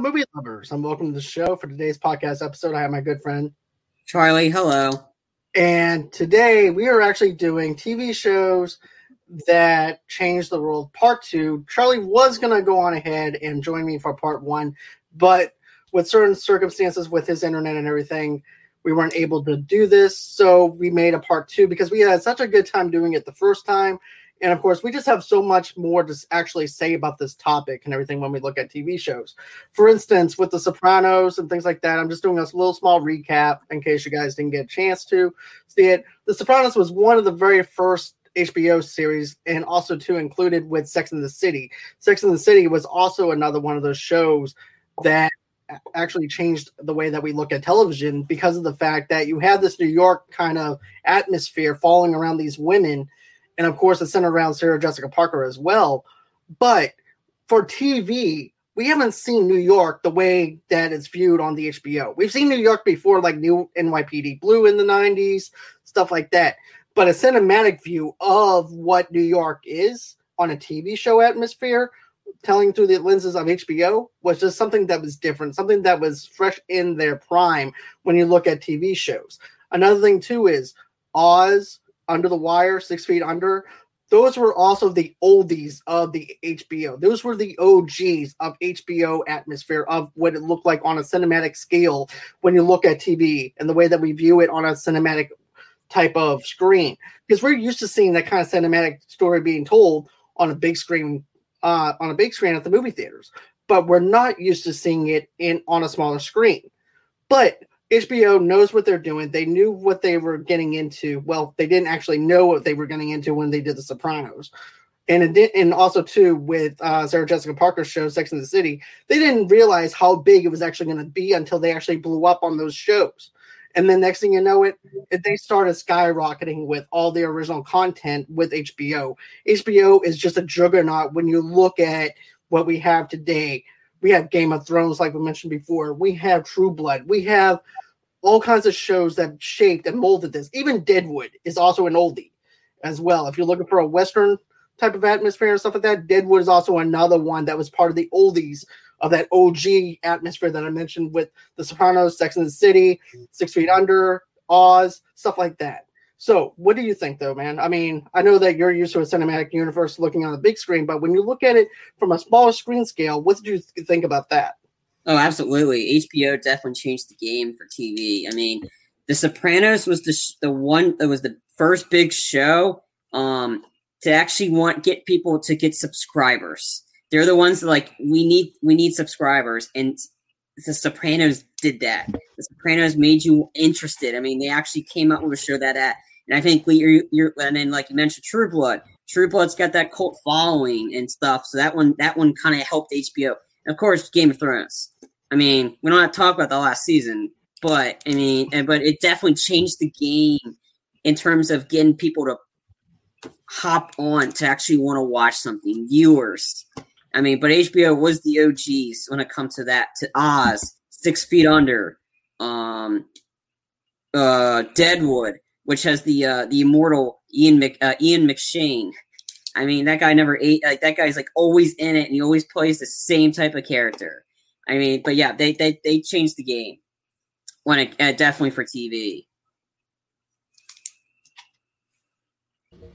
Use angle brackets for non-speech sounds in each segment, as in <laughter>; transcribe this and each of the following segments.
Movie lovers. I'm welcome to the show for today's podcast episode. I have my good friend Charlie. Hello. And today we are actually doing TV shows that changed the world. Part two. Charlie was going to go on ahead and join me for part one, but with certain circumstances with his internet and everything, we weren't able to do this. So we made a part two because we had such a good time doing it the first time and of course, we just have so much more to actually say about this topic and everything when we look at TV shows. For instance, with The Sopranos and things like that, I'm just doing a little small recap in case you guys didn't get a chance to see it. The Sopranos was one of the very first HBO series and also too included with Sex in the City. Sex in the City was also another one of those shows that actually changed the way that we look at television because of the fact that you have this New York kind of atmosphere falling around these women and of course it's centered around Sarah Jessica Parker as well. But for TV, we haven't seen New York the way that it's viewed on the HBO. We've seen New York before, like new NYPD Blue in the 90s, stuff like that. But a cinematic view of what New York is on a TV show atmosphere, telling through the lenses of HBO, was just something that was different, something that was fresh in their prime when you look at TV shows. Another thing, too, is Oz, under the Wire, Six Feet Under, those were also the oldies of the HBO. Those were the OGs of HBO atmosphere of what it looked like on a cinematic scale when you look at TV and the way that we view it on a cinematic type of screen. Because we're used to seeing that kind of cinematic story being told on a big screen, uh, on a big screen at the movie theaters. But we're not used to seeing it in on a smaller screen. But HBO knows what they're doing. They knew what they were getting into. Well, they didn't actually know what they were getting into when they did The Sopranos. And it did, and also too with uh, Sarah Jessica Parker's show Sex and the City, they didn't realize how big it was actually going to be until they actually blew up on those shows. And then next thing you know, it, it they started skyrocketing with all the original content with HBO. HBO is just a juggernaut when you look at what we have today. We have Game of Thrones, like we mentioned before. We have True Blood. We have all kinds of shows that shaped and molded this. Even Deadwood is also an oldie as well. If you're looking for a Western type of atmosphere and stuff like that, Deadwood is also another one that was part of the oldies of that OG atmosphere that I mentioned with The Sopranos, Sex and the City, Six Feet Under, Oz, stuff like that. So, what do you think, though, man? I mean, I know that you're used to a cinematic universe looking on the big screen, but when you look at it from a smaller screen scale, what do you think about that? Oh, absolutely. HBO definitely changed the game for TV. I mean, The Sopranos was the sh- the one that was the first big show um, to actually want get people to get subscribers. They're the ones that like we need we need subscribers, and The Sopranos did that. The Sopranos made you interested. I mean, they actually came up with a show that at, and I think you're, you're and then like you mentioned, True Blood. True Blood's got that cult following and stuff. So that one that one kind of helped HBO of course, Game of Thrones. I mean, we don't have to talk about the last season, but I mean, but it definitely changed the game in terms of getting people to hop on to actually want to watch something. Viewers, I mean, but HBO was the OGs when it comes to that. To Oz, Six Feet Under, um, uh, Deadwood, which has the uh, the immortal Ian Mc, uh, Ian McShane. I mean, that guy never ate. Like that guy's like always in it, and he always plays the same type of character. I mean, but yeah, they they they changed the game when it uh, definitely for TV.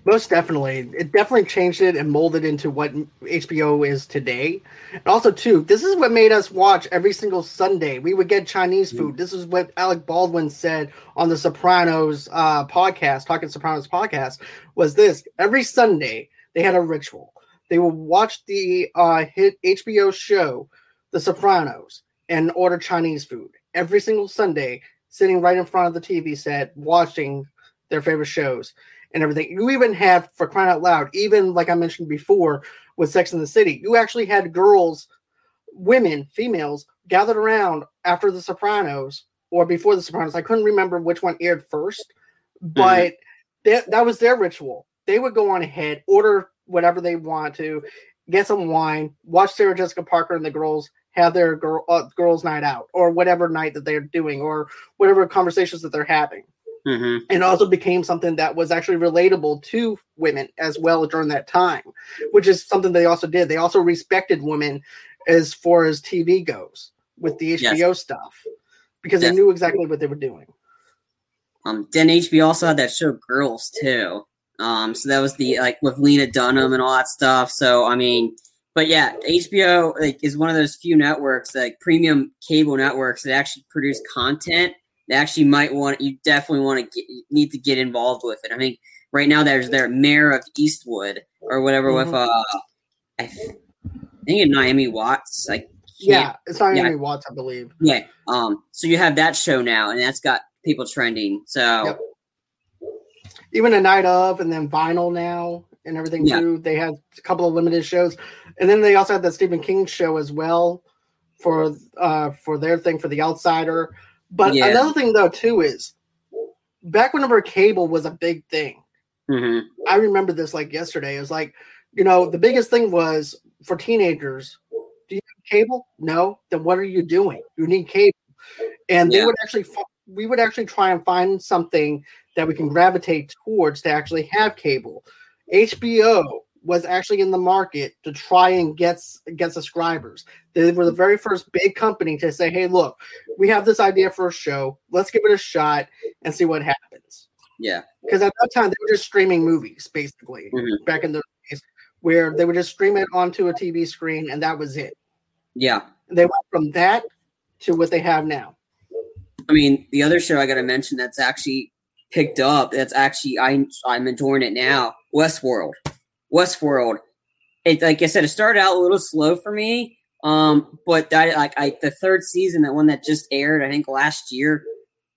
Most definitely, it definitely changed it and molded into what HBO is today. And also, too, this is what made us watch every single Sunday. We would get Chinese food. Mm-hmm. This is what Alec Baldwin said on the Sopranos uh, podcast, Talking Sopranos podcast. Was this every Sunday? they had a ritual. They would watch the uh, hit HBO show, The Sopranos, and order Chinese food every single Sunday, sitting right in front of the TV set, watching their favorite shows and everything. You even had, for crying out loud, even like I mentioned before with Sex in the City, you actually had girls, women, females gathered around after The Sopranos or before The Sopranos. I couldn't remember which one aired first, but mm-hmm. that, that was their ritual they would go on ahead, order whatever they want to, get some wine, watch Sarah Jessica Parker and the girls have their girl uh, girls' night out, or whatever night that they're doing, or whatever conversations that they're having. Mm-hmm. And also became something that was actually relatable to women as well during that time, which is something they also did. They also respected women as far as TV goes with the HBO yes. stuff because they knew exactly what they were doing. Um, then HBO also had that show Girls too. Um, so that was the like with Lena Dunham and all that stuff. So I mean, but yeah, HBO like is one of those few networks like premium cable networks that actually produce content that actually might want you definitely want to get, need to get involved with it. I mean, right now there's their mayor of Eastwood or whatever mm-hmm. with uh, I, think it's Naomi Watts. Like yeah, it's Naomi yeah. Watts, I believe. Yeah. Um. So you have that show now, and that's got people trending. So. Yep. Even a night of, and then vinyl now, and everything yeah. too. They had a couple of limited shows, and then they also had the Stephen King show as well for uh for their thing for the Outsider. But yeah. another thing though too is back whenever cable was a big thing. Mm-hmm. I remember this like yesterday. It was like, you know, the biggest thing was for teenagers. Do you have cable? No. Then what are you doing? You need cable. And yeah. they would actually, we would actually try and find something that we can gravitate towards to actually have cable. HBO was actually in the market to try and get get subscribers. They were the very first big company to say, "Hey, look, we have this idea for a show. Let's give it a shot and see what happens." Yeah, because at that time they were just streaming movies, basically, mm-hmm. back in the days, where they would just stream it onto a TV screen and that was it. Yeah, they went from that to what they have now. I mean, the other show I got to mention that's actually picked up. That's actually I I'm enjoying it now. Westworld. Westworld. It like I said, it started out a little slow for me. Um, but that like I the third season, that one that just aired, I think last year.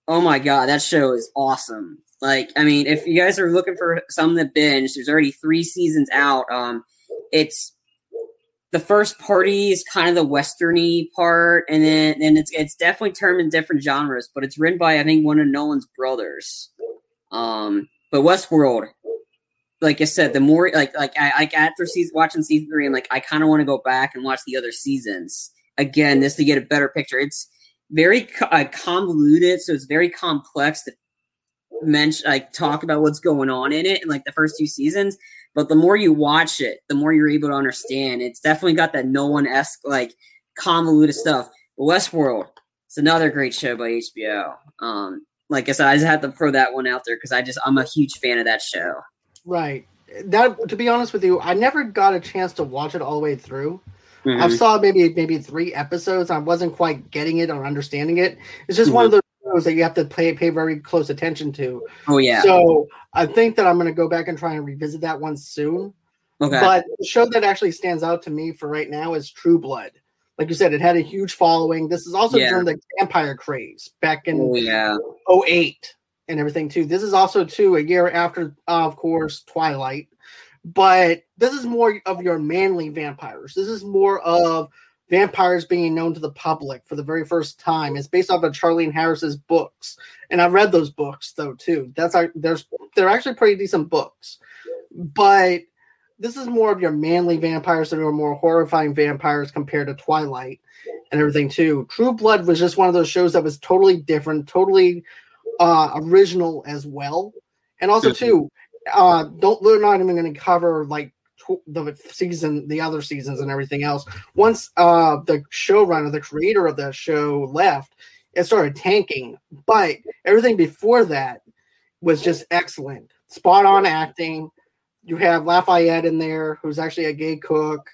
Oh my god, that show is awesome. Like, I mean, if you guys are looking for something to binge, there's already three seasons out. Um, it's the first party is kind of the westerny part, and then and it's it's definitely termed in different genres, but it's written by I think one of Nolan's brothers. Um, but Westworld, like I said, the more like like I like after season watching season three, I'm like I kind of want to go back and watch the other seasons again just to get a better picture. It's very uh, convoluted, so it's very complex to mention like talk about what's going on in it in like the first two seasons. But the more you watch it, the more you're able to understand. It's definitely got that Nolan-esque like convoluted stuff. Westworld, it's another great show by HBO. Um, like I said, I just had to throw that one out there because I just I'm a huge fan of that show. Right. That to be honest with you, I never got a chance to watch it all the way through. Mm-hmm. I saw maybe maybe three episodes. I wasn't quite getting it or understanding it. It's just mm-hmm. one of those shows that you have to pay pay very close attention to. Oh yeah. So I think that I'm going to go back and try and revisit that one soon. Okay. But the show that actually stands out to me for right now is True Blood. Like you said, it had a huge following. This is also yeah. during the vampire craze back in oh, yeah. 08 and everything too. This is also too a year after, of course, Twilight, but this is more of your manly vampires. This is more of vampires being known to the public for the very first time. It's based off of Charlaine Harris's books, and I've read those books though too. That's our, there's they're actually pretty decent books, but this is more of your manly vampires that are more horrifying vampires compared to Twilight and everything too. True Blood was just one of those shows that was totally different, totally uh, original as well. And also too, uh, don't they're not even going to cover like tw- the season, the other seasons, and everything else. Once uh, the showrunner, the creator of that show, left, it started tanking. But everything before that was just excellent, spot on acting. You have Lafayette in there, who's actually a gay cook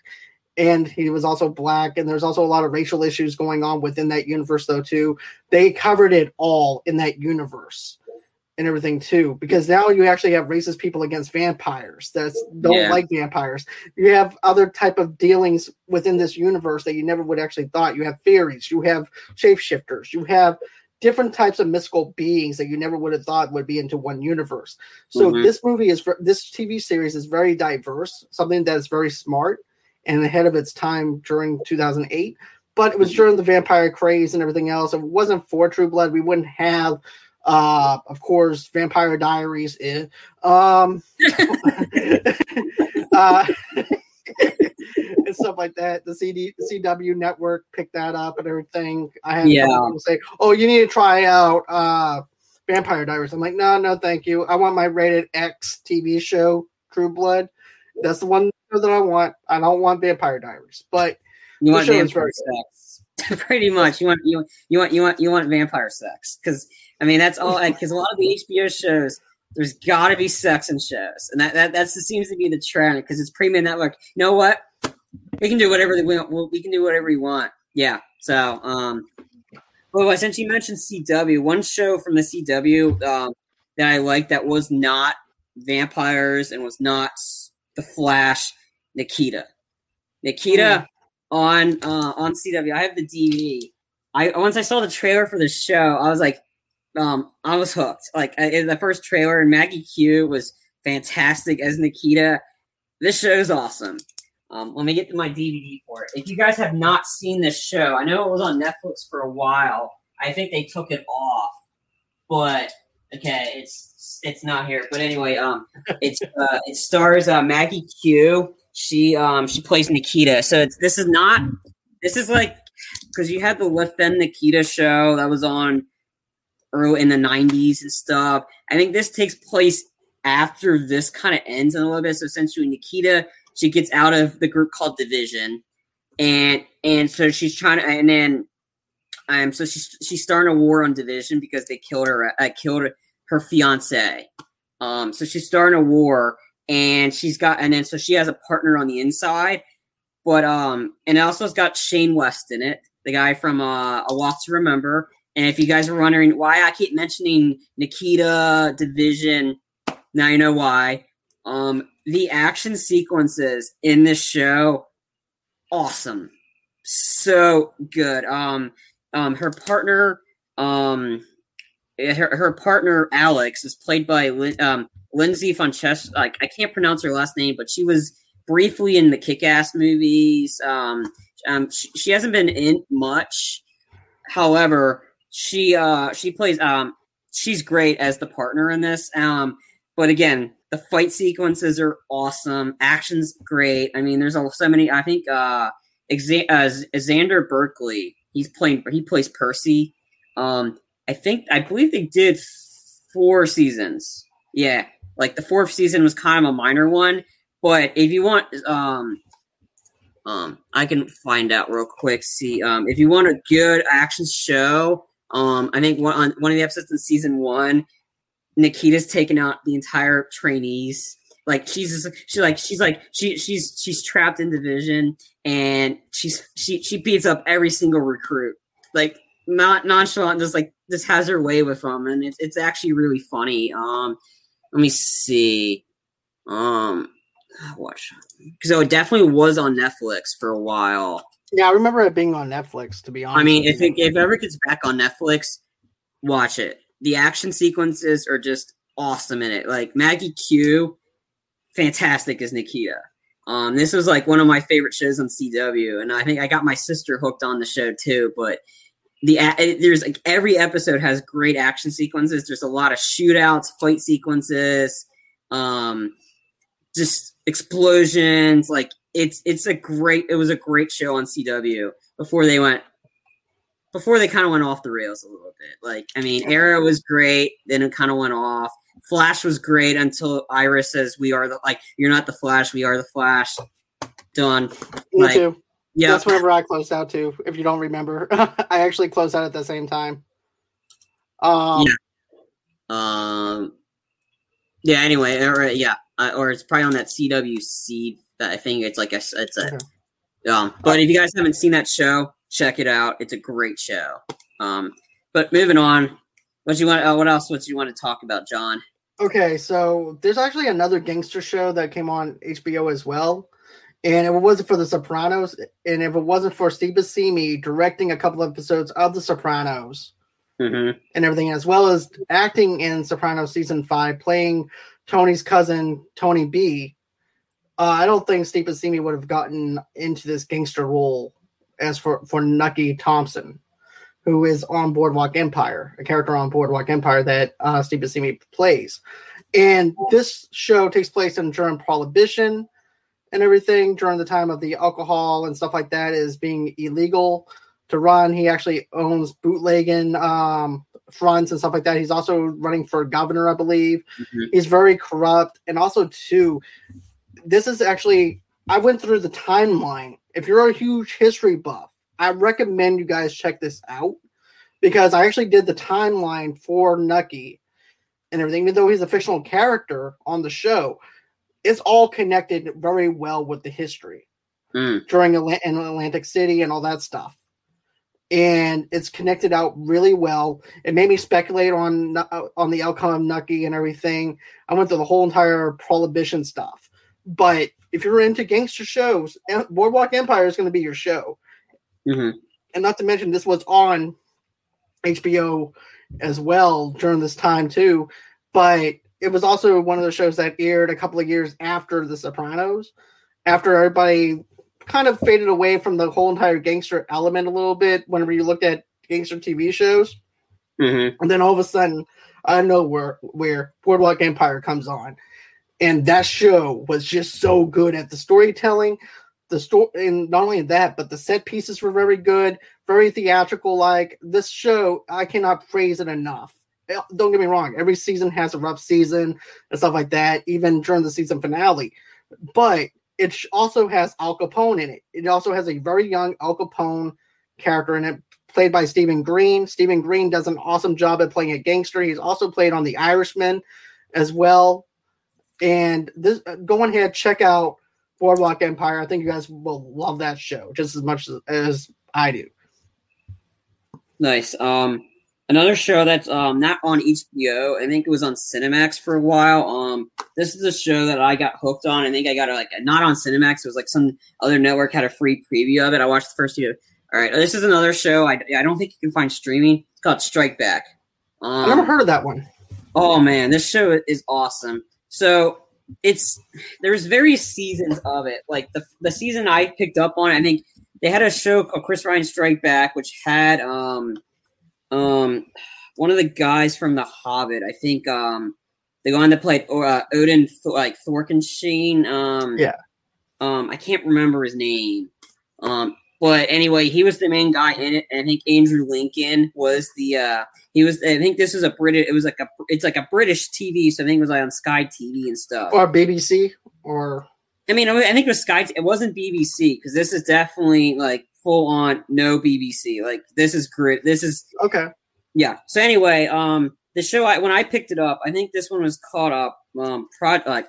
and he was also black and there's also a lot of racial issues going on within that universe though too they covered it all in that universe and everything too because now you actually have racist people against vampires that don't yeah. like vampires you have other type of dealings within this universe that you never would actually thought you have fairies you have shapeshifters you have different types of mystical beings that you never would have thought would be into one universe so mm-hmm. this movie is this tv series is very diverse something that's very smart and ahead of its time during 2008. But it was during the vampire craze and everything else. If it wasn't for True Blood, we wouldn't have, uh, of course, Vampire Diaries. Eh, um, <laughs> <laughs> uh, <laughs> and stuff like that. The CD, the CW network picked that up and everything. I had yeah. people say, "Oh, you need to try out uh, Vampire Diaries." I'm like, "No, no, thank you. I want my rated X TV show, True Blood. That's the one that I want. I don't want Vampire Diaries. But You want show vampire sex, <laughs> pretty much. You want you want you want you want you want vampire sex because I mean that's all. Because a lot of the HBO shows, there's got to be sex in shows, and that that that's, seems to be the trend because it's premium network. You know what? We can do whatever we want. We can do whatever we want. Yeah. So, um, well, since you mentioned CW, one show from the CW um, that I liked that was not vampires and was not the Flash, Nikita. Nikita on uh, on CW. I have the DVD. I once I saw the trailer for the show, I was like, um, I was hooked. Like I, the first trailer, and Maggie Q was fantastic as Nikita. This show is awesome. Um, let me get to my DVD for it. If you guys have not seen this show, I know it was on Netflix for a while. I think they took it off, but okay, it's it's not here. But anyway, um, it's uh, it stars uh, Maggie Q. She um she plays Nikita. So it's this is not this is like because you had the La Femme Nikita show that was on early in the '90s and stuff. I think this takes place after this kind of ends in a little bit. So essentially, Nikita she gets out of the group called Division, and and so she's trying to, and then um, so she's she's starting a war on Division because they killed her, uh, killed her fiance. Um, so she's starting a war, and she's got, and then so she has a partner on the inside, but um, and it also has got Shane West in it, the guy from uh, A Walk to Remember. And if you guys are wondering why I keep mentioning Nikita Division, now you know why. Um, the action sequences in this show, awesome, so good. Um, um, her partner, um, her, her partner Alex is played by um, Lyndsy Fonches. Like I can't pronounce her last name, but she was briefly in the Kick-Ass movies. Um, um, she, she hasn't been in much. However, she uh she plays um she's great as the partner in this. Um, but again, the fight sequences are awesome. Action's great. I mean, there's so many. I think uh, Exa- uh Xander Berkeley, he's playing. He plays Percy. Um, I think I believe they did four seasons. Yeah, like the fourth season was kind of a minor one. But if you want, um, um, I can find out real quick. See, um, if you want a good action show, um, I think one on one of the episodes in season one, Nikita's taking out the entire trainees. Like she's just, she like she's like she she's she's trapped in division and she's she she beats up every single recruit. Like not nonchalant, just like just has her way with them, and it's it's actually really funny. Um, let me see. Um, watch because it definitely was on Netflix for a while. Yeah, I remember it being on Netflix. To be honest, I mean, if it if ever gets back on Netflix, watch it. The action sequences are just awesome in it. Like Maggie Q, fantastic as Nikita. Um, this was like one of my favorite shows on CW, and I think I got my sister hooked on the show too. But the there's like every episode has great action sequences. There's a lot of shootouts, fight sequences, um, just explosions. Like it's it's a great. It was a great show on CW before they went before they kind of went off the rails a little bit. Like I mean, Arrow was great, then it kind of went off. Flash was great until Iris says, "We are the like you're not the Flash, we are the Flash." Done. Me like, too. Yeah, That's whenever I closed out too. If you don't remember, <laughs> I actually closed out at the same time. Um, Um. Yeah. Anyway, or yeah, uh, or it's probably on that CWC. That I think it's like a it's a. Okay. Um, but if you guys haven't seen that show, check it out. It's a great show. Um, but moving on, what you want? Uh, what else? What do you want to talk about, John? Okay, so there's actually another gangster show that came on HBO as well. And if it wasn't for The Sopranos, and if it wasn't for Steve Buscemi directing a couple episodes of The Sopranos Mm-hmm. and everything, as well as acting in Sopranos season five, playing Tony's cousin Tony B, uh, I don't think Steve Buscemi would have gotten into this gangster role as for for Nucky Thompson, who is on Boardwalk Empire, a character on Boardwalk Empire that uh, Steve Buscemi plays. And this show takes place in during Prohibition and everything during the time of the alcohol and stuff like that is being illegal to run. He actually owns bootlegging um, fronts and stuff like that. He's also running for governor, I believe. Mhm. He's very corrupt, and also too, this is actually I went through the timeline if you're a huge history buff, I recommend you guys check this out because I actually did the timeline for Nucky and everything, even though he's a fictional character on the show, it's all connected very well with the history Mm. during in Atlantic City and all that stuff. And it's connected out really well. It made me speculate on uh, on the outcome of Nucky and everything. I went through the whole entire prohibition stuff. But if you're into gangster shows, Boardwalk Empire is going to be your show. hmm And not to mention, this was on HBO as well during this time too. But it was also one of the shows that aired a couple of years after The Sopranos, after everybody kind of faded away from the whole entire gangster element a little bit. Whenever you looked at gangster TV shows, hmm and then all of a sudden, I know where where Boardwalk Empire comes on, and that show was just so good at the storytelling, the story, and not only that, but the set pieces were very good, very theatrical. Like this show, I cannot praise it enough. Eh, Don't get me wrong; every season has a rough season and stuff like that, even during the season finale. But it also has Al Capone in it. It also has a very young Al Capone character in it, played by Stephen Green. Stephen Green does an awesome job at playing a gangster. He's also played on The Irishman as well. And this, uh, go ahead, check out Boardwalk Empire. I think you guys will love that show just as much as, as I do. Nice. Um, another show that's um not on HBO. I think it was on Cinemax for a while. Um, this is a show that I got hooked on. I think I got it like not on Cinemax. It was like some other network had a free preview of it. I watched the first two. All right, this is another show. I, I don't think you can find streaming. It's called Strike Back. Um, I never heard of that one. Oh man, this show is awesome. So it's there's various seasons of it. Like the the season I picked up on, I think they had a show called Chris Ryan Strike Back, which had um um one of the guys from The Hobbit. I think um the one that played uh, Odin like Thorkenstein. Um, Yeah. Um, I can't remember his name. Um, but anyway, he was the main guy in it. And I think Andrew Lincoln was the uh he was I think this is a British it was like a it's like a British TV, so I think it was like on Sky TV and stuff. Or BBC or I mean, I think it was Sky. It wasn't BBC because this is definitely like full on no BBC. Like this is great. This is okay. yeah. So anyway, um, the show I when I picked it up, I think this one was caught up. Um, pro like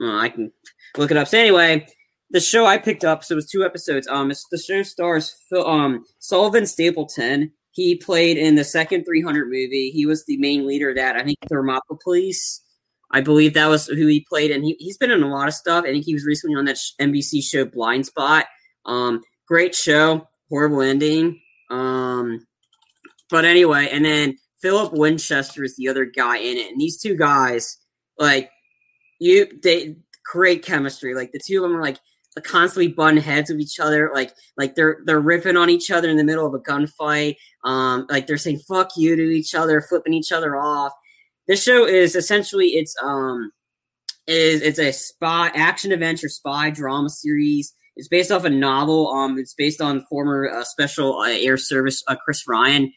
uh, I can look it up. So anyway, the show I picked up, so it was two episodes. Um, it's, the show stars Phil, um Sullivan Stapleton. He played in the second 300 movie. He was the main leader of that. I think Thermopolis. I believe that was who he played, and he, he's been in a lot of stuff. I think he was recently on that NBC show Blindspot. Um, great show, horrible ending. Um, but anyway, and then Philip Winchester is the other guy in it, and these two guys, like you, they great chemistry. Like the two of them are like constantly button heads of each other. Like like they're they're ripping on each other in the middle of a gunfight. Um, like they're saying "fuck you" to each other, flipping each other off. This show is essentially it's um is it's a spy action adventure spy drama series. It's based off a novel. Um, it's based on former uh, special uh, air service uh, Chris Ryan.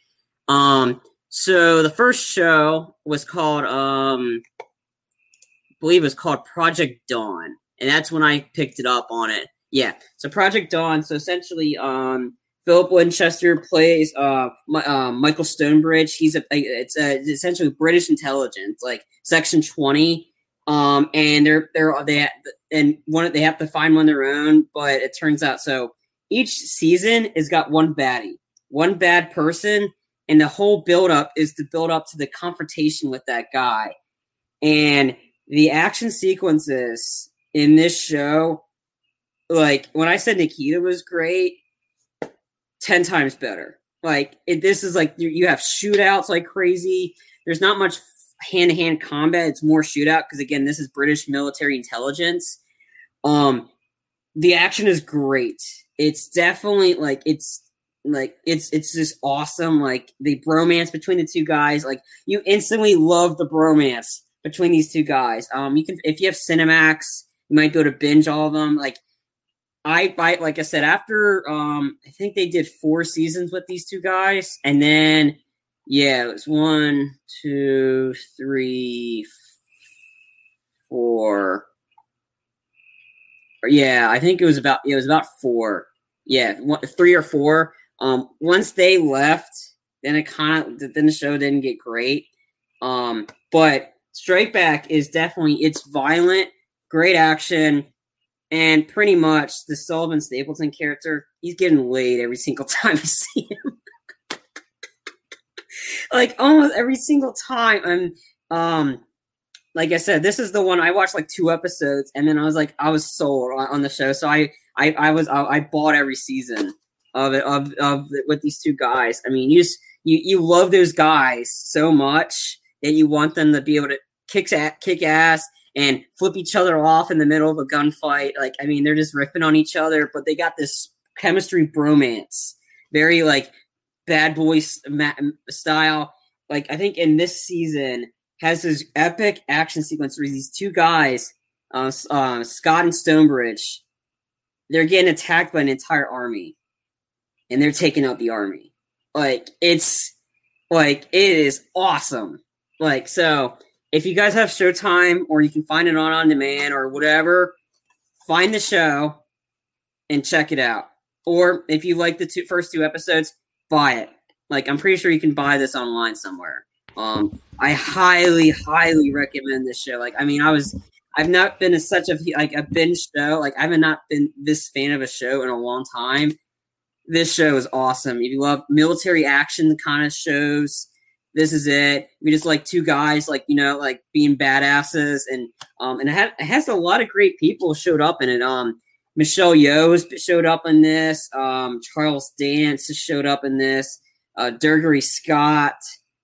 Um, so the first show was called um, I believe it was called Project Dawn, and that's when I picked it up on it. Yeah, so Project Dawn. So essentially, um, Philip Winchester plays uh, Mi- uh Michael Stonebridge. He's a it's a it's essentially British intelligence, like Section Twenty. Um, and they're they're they and one they have to find one their own, but it turns out so each season has got one baddie, one bad person, and the whole build up is to build up to the confrontation with that guy. And the action sequences in this show, like when I said Nikita was great, ten times better. Like it, this is like you, you have shootouts like crazy. There's not much hand to hand combat. It's more shootout because again, this is British military intelligence. Um, the action is great. It's definitely like it's like it's it's just awesome. Like the bromance between the two guys. Like you instantly love the bromance between these two guys. Um, you can if you have Cinemax, you might be able to binge all of them. Like I, I like I said after um I think they did four seasons with these two guys, and then yeah, it was one, two, three, four. Yeah, I think it was about it was about four. yeah, one, three or four. Um, once they left, then it kind of then the show didn't get great. Um, but Strike Back is definitely it's violent, great action, and pretty much the Sullivan Stapleton character, he's getting laid every single <laughs> time you see him. like almost every single time. And um, like I said, this is the one I watched like two episodes, and then I was like, I was sold on, the show. So I, I, I was, I, I bought every season of it of of with these two guys. I mean, you just you you love those guys so much that you want them to be able to kick kick ass and flip each other off in the middle of a gunfight. Like, I mean, they're just riffing on each other, but they got this chemistry bromance, very like bad boys style. Like, I think in this season has this epic action sequence where these two guys, uh, uh, Scott and Stonebridge, they're getting attacked by an entire army, and they're taking out the army. Like, it's like it is awesome. Like, so if you guys have Showtime or you can find it on on demand or whatever, find the show and check it out. Or if you like the two first two episodes, buy it. Like I'm pretty sure you can buy this online somewhere. Um, I highly, highly recommend this show. Like, I mean, I was, I've not been a, such a like a binge show. Like, I have not been this fan of a show in a long time. This show is awesome. If you love military action kind of shows, this is it. We just like two guys, like you know, like being badasses, and um, and it, had, it has a lot of great people showed up in it. Um, Michelle Yeoh showed up in this. Um, Charles Dance showed up in this. Uh, Dougray Scott,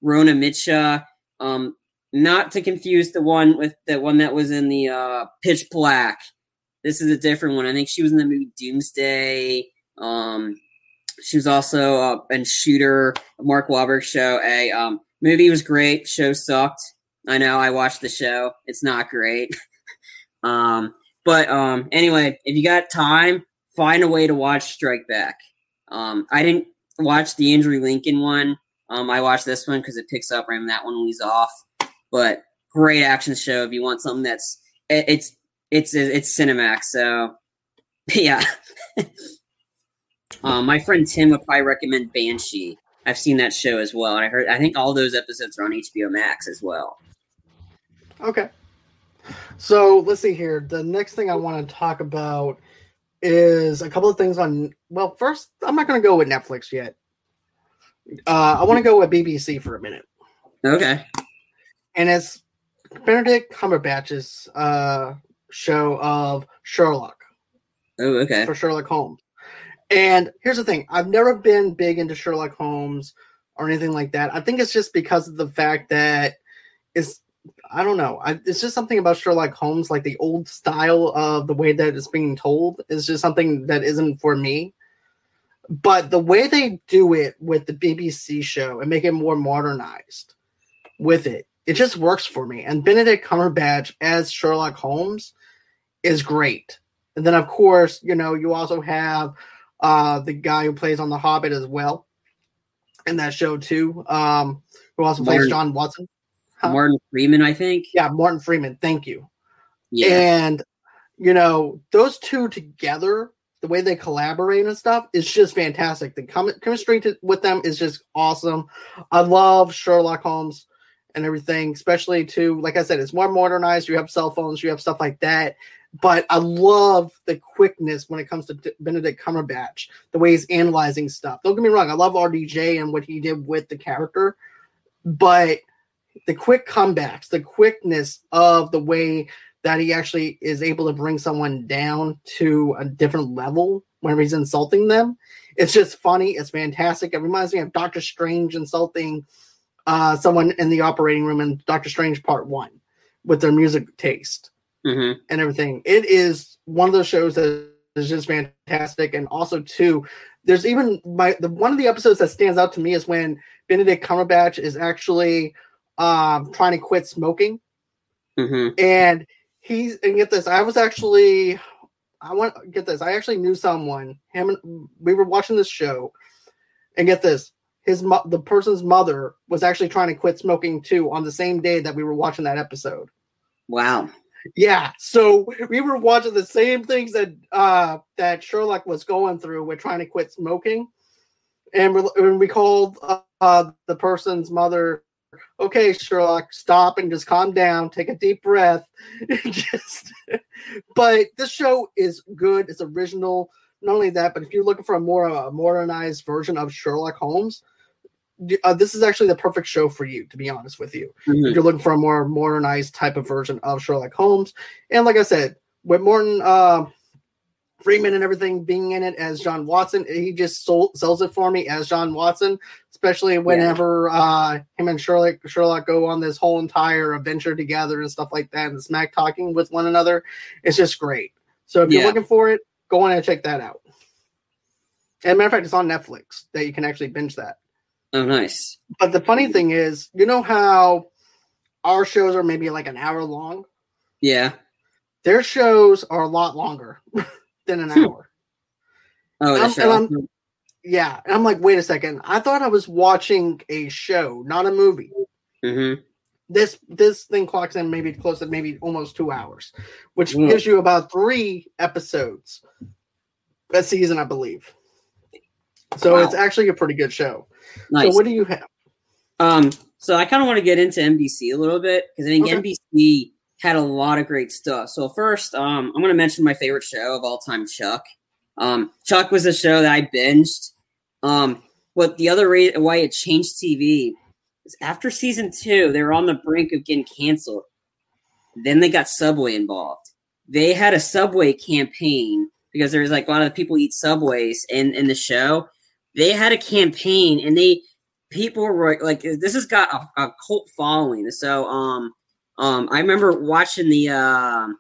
Rhona Mitra. Um, not to confuse the one with the one that was in the uh, Pitch Black. This is a different one. I think she was in the movie Doomsday. Um, she was also uh, in Shooter, Mark Wahlberg show. A um, movie was great. Show sucked. I know. I watched the show. It's not great. <laughs> um, but um, anyway, if you got time, find a way to watch Strike Back. Um, I didn't watch the Andrew Lincoln one. Um, I watched this one because it picks up right when that one leaves off. But great action show if you want something that's it, it's it's it's Cinemax. So <laughs> yeah. <laughs> Um, my friend Tim would probably recommend Banshee. I've seen that show as well, and I heard I think all those episodes are on HBO Max as well. Okay. So let's see here. The next thing I want to talk about is a couple of things on. Well, first, I'm not going to go with Netflix yet. Uh, I want to go with BBC for a minute. Okay. And it's Benedict Cumberbatch's uh, show of Sherlock. Oh, okay. For Sherlock Holmes. And here's the thing I've never been big into Sherlock Holmes or anything like that. I think it's just because of the fact that it's, I don't know, I, it's just something about Sherlock Holmes, like the old style of the way that it's being told, is just something that isn't for me. But the way they do it with the BBC show and make it more modernized with it, it just works for me. And Benedict Cumberbatch as Sherlock Holmes is great. And then, of course, you know, you also have uh, the guy who plays on The Hobbit as well in that show too, um, who also Martin, plays John Watson. Huh? Martin Freeman, I think. Yeah, Martin Freeman. Thank you. Yeah. And you know those two together, the way they collaborate and stuff is just fantastic. The com- chemistry to, with them is just awesome. I love Sherlock Holmes and everything, especially to like I said, it's more modernized. You have cell phones, you have stuff like that but I love the quickness when it comes to Benedict Cumberbatch, the way he's analyzing stuff. Don't get me wrong, I love RDJ and what he did with the character, but the quick comebacks, the quickness of the way that he actually is able to bring someone down to a different level whenever he's insulting them. It's just funny. It's fantastic. It reminds me of Doctor Strange insulting uh, someone in the operating room in Doctor Strange Part One with their music taste mm-hmm. and everything. It is one of those shows that is just fantastic. And also, too, there's even my the one of the episodes that stands out to me is when Benedict Cumberbatch is actually um, trying to quit smoking, mm-hmm. and he's and get this. I was actually. I want to get this. I actually knew someone. Him and we were watching this show, and get this his the person's mother was actually trying to quit smoking too on the same day that we were watching that episode. Wow. Yeah, so we were watching the same things that uh that Sherlock was going through with trying to quit smoking, and we and we called uh, the person's mother. Okay, Sherlock, stop and just calm down. Take a deep breath. <laughs> just, but this show is good. It's original. Not only that, but if you're looking for a more uh, modernized version of Sherlock Holmes, uh, this is actually the perfect show for you. To be honest with you, Mhm. if you're looking for a more modernized type of version of Sherlock Holmes, and like I said, with Morton uh, Freeman and everything being in it as John Watson, he just sold, sells it for me as John Watson. Especially whenever uh, him and Sherlock Sherlock go on this whole entire adventure together and stuff like that, and smack talking with one another, it's just great. So if you're looking for it, go on and check that out. And matter of fact, it's on Netflix that you can actually binge that. Oh, nice. But the funny thing is, you know how our shows are maybe like an hour long? Yeah. Their shows are a lot longer <laughs> than an Hmm. hour. Oh, Um, that's and right. Yeah. And I'm like, wait a second. I thought I was watching a show, not a movie. Mm-hmm. This this thing clocks in maybe close to maybe almost two hours, which Mm. gives you about three episodes a season, I believe. So Wow. it's actually a pretty good show. Nice. So what do you have? Um, so I kind of want to get into NBC a little bit because I think Okay. NBC had a lot of great stuff. So first, um, I'm going to mention my favorite show of all time, Chuck. Um, Chuck was a show that I binged. Um, but the other reason why it changed TV is after season two, they were on the brink of getting canceled. Then they got Subway involved. They had a Subway campaign because there's like a lot of people eat Subways in in the show. They had a campaign and they people were like this has got a, a cult following. So um um i remember watching the um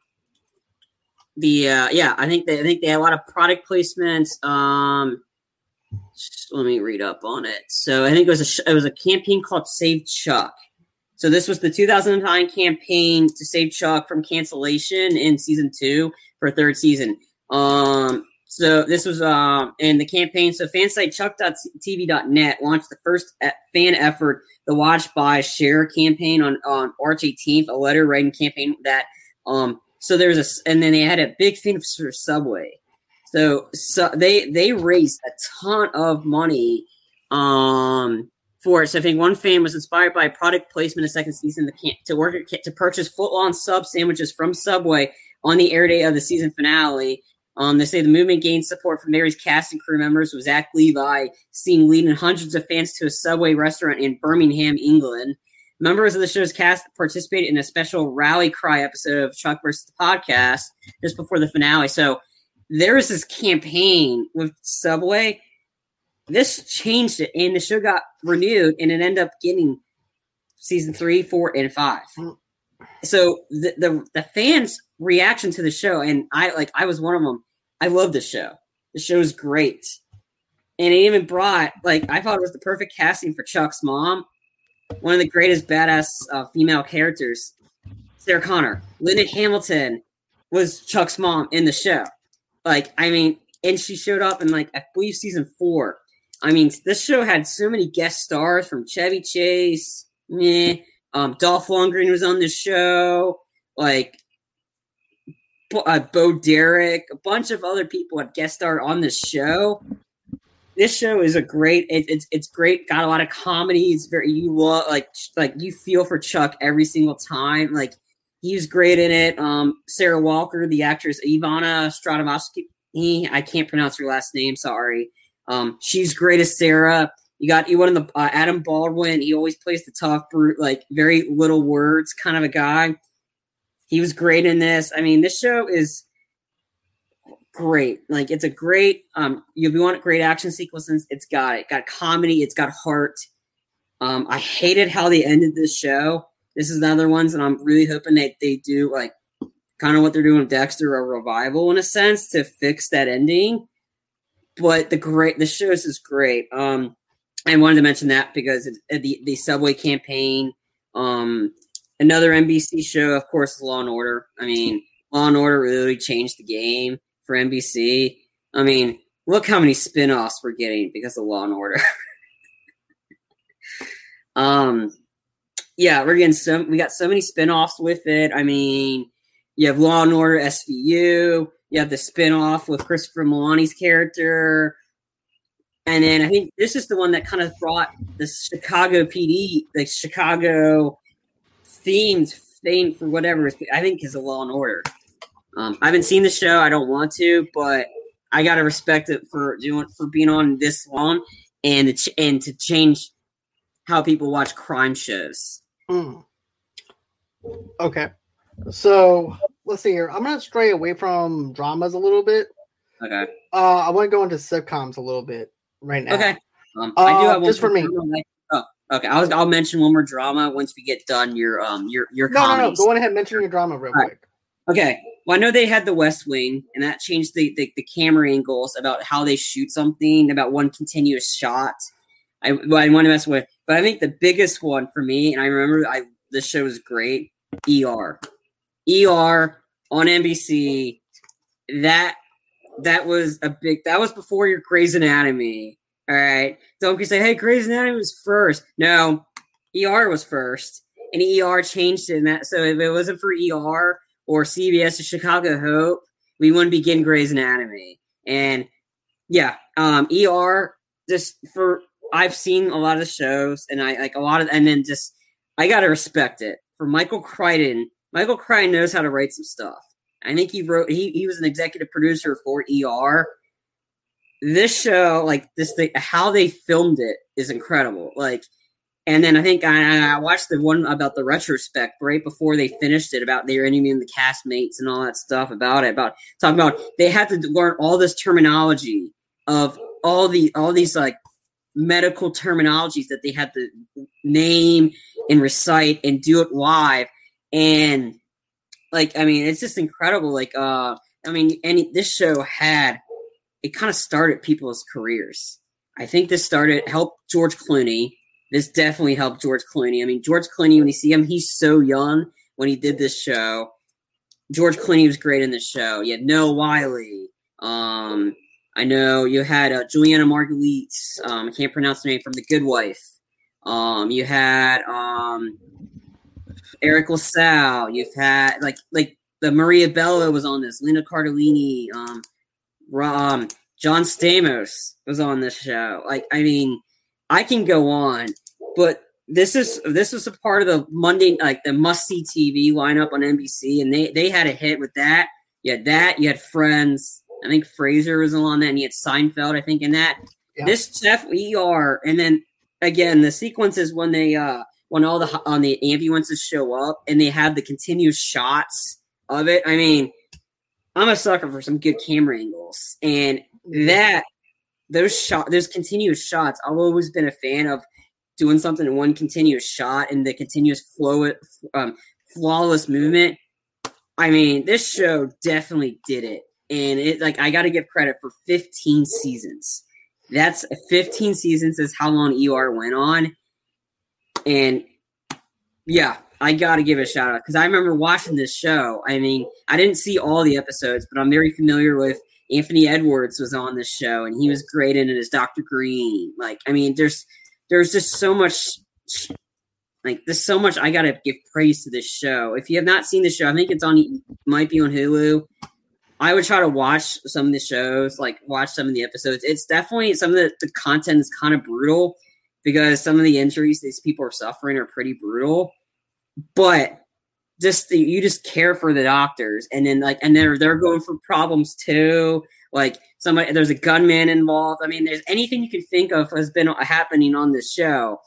the uh yeah i think they i think they had a lot of product placements. Um just let me read up on it. So i think it was a it was a campaign called save chuck. So this was the 2009 campaign to save chuck from cancellation in season two for third season. Um so this was um in the campaign. So fansite chuck.tv.net launched the first fan effort, the Watch Buy Share campaign on on March 18th, a letter writing campaign that um so there's a, and then they had a big thing for Subway. So so they they raised a ton of money um for it. So I think one fan was inspired by product placement in the second season can- to work to purchase foot-long sub sandwiches from Subway on the air day of the season finale. Um, they say the movement gained support from various cast and crew members, with Zach Levi seen leading hundreds of fans to a Subway restaurant in Birmingham, England. Members of the show's cast participated in a special rally cry episode of Chuck versus the podcast just before the finale. So there was this campaign with Subway. This changed it, and the show got renewed, and it ended up getting season three, four, and five. So the, the the fans' reaction to the show, and I like I was one of them. I love the show. The show is great, and it even brought like I thought it was the perfect casting for Chuck's mom, one of the greatest badass uh, female characters, Sarah Connor. Linda Hamilton was Chuck's mom in the show. Like I mean, and she showed up in like I believe season four. I mean, this show had so many guest stars from Chevy Chase, meh. Um, Dolph Lundgren was on the show. Like uh, Bo Derek, a bunch of other people have guest star on this show. This show is a great. It, it's it's great. Got a lot of comedy. It's very you love like like you feel for Chuck every single time. Like he's great in it. Um, Sarah Walker, the actress Ivana Stratovsky. I can't pronounce her last name. Sorry. Um, she's great as Sarah. You got you one of the uh, Adam Baldwin. He always plays the tough brute, like very little words kind of a guy. He was great in this. I mean, this show is great. Like it's a great. Um, you want great action sequences, it's got it. Got comedy. It's got heart. Um, I hated how they ended this show. This is another ones, and I'm really hoping that they do like kind of what they're doing with Dexter, a revival in a sense to fix that ending. But the great the show is great. Um, I wanted to mention that because it, the the Subway campaign. Um, another NBC show, of course, is Law and Order. I mean, Law and Order really changed the game for NBC. I mean, look how many spin-offs we're getting because of Law and Order. <laughs> um, yeah, we're getting some. We got so many spin-offs with it. I mean, you have Law and Order SVU. You have the spinoff with Christopher Meloni's character. And then I think this is the one that kind of brought the Chicago PD, like Chicago themed thing for whatever. I think is a Law and Order. Um, I haven't seen the show. I don't want to, but I gotta respect it for doing for being on this long and to, and to change how people watch crime shows. Mm. Okay, so let's see here. I'm gonna stray away from dramas a little bit. Okay. Uh, I want to go into sitcoms a little bit right now. Okay. Um, I do Uh, have one just for me. drama. Okay. I was. I'll mention one more drama once we get done your um your your No, no, no. Go on ahead, and mention your drama real right. quick. Okay. Well, I know they had the West Wing, and that changed the, the, the camera angles about how they shoot something, about one continuous shot. I, well, I want to mess with, but I think the biggest one for me, and I remember I this show was great. ER, ER on NBC. That that was a big. That was before your Grey's Anatomy. All right, don't you say, "Hey, Grey's Anatomy was first. No, ER was first, and ER changed it. And that so if it wasn't for ER or CBS or Chicago Hope, we wouldn't be getting Grey's Anatomy. And yeah, um, ER just for I've seen a lot of shows, and I like a lot of, and then just I gotta respect it for Michael Crichton. Michael Crichton knows how to write some stuff. I think he wrote. He he was an executive producer for ER. This show, like this, thing, how they filmed it is incredible. Like, and then I think I, I watched the one about the retrospect right before they finished it about they were interviewing the castmates and all that stuff about it. About talking about they had to learn all this terminology of all the all these like medical terminologies that they had to name and recite and do it live and like i mean it's just incredible like uh i mean any this show had it kind of started people's careers i think this started helped george clooney this definitely helped george clooney i mean george clooney when you see him he's so young when he did this show george clooney was great in this show you had noah wyle um I know you had uh, Julianna Margulies. Um, I can't pronounce the name from The Good Wife. Um, you had um, Eric LaSalle. You've had like like the Maria Bello was on this. Linda Cardellini. Um, John Stamos was on this show. Like I mean, I can go on, but this is this was a part of the Monday like the must see TV lineup on NBC, and they they had a hit with that. You had that. You had Friends. I think Frasier was on that, and you had Seinfeld. I think in that. Yeah. This Chef ER, and then again the sequences when they uh when all the on the ambulances show up and they have the continuous shots of it. I mean, I'm a sucker for some good camera angles, and that those shot those continuous shots. I've always been a fan of doing something in one continuous shot and the continuous flow, um, flawless movement. I mean, this show definitely did it, and it like I got to give credit for 15 seasons. That's 15 seasons is how long ER went on, and yeah, I got to give a shout out because I remember watching this show. I mean, I didn't see all the episodes, but I'm very familiar with Anthony Edwards was on this show, and he was great in it as Doctor Green. Like, I mean, there's there's just so much like there's so much I gotta give praise to this show. If you have not seen the show, I think it's on might be on Hulu. I would try to watch some of the shows, like watch some of the episodes. It's definitely some of the, the content is kind of brutal because some of the injuries these people are suffering are pretty brutal. But just the, you just care for the doctors, and then like and they're they're going for problems too. Like somebody, there's a gunman involved. I mean, there's anything you can think of has been happening on this show.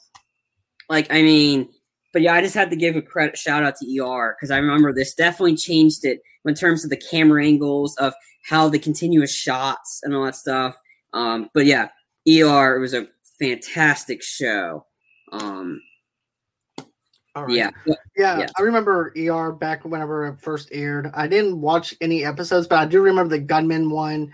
Like, I mean, but yeah, I just had to give a credit shout out to ER because I remember this definitely changed it in terms of the camera angles of how the continuous shots and all that stuff. Um, but yeah, ER it was a fantastic show. Um, All right. yeah, Yeah, Yeah. I remember ER back whenever it first aired. I didn't watch any episodes, but I do remember the gunman one,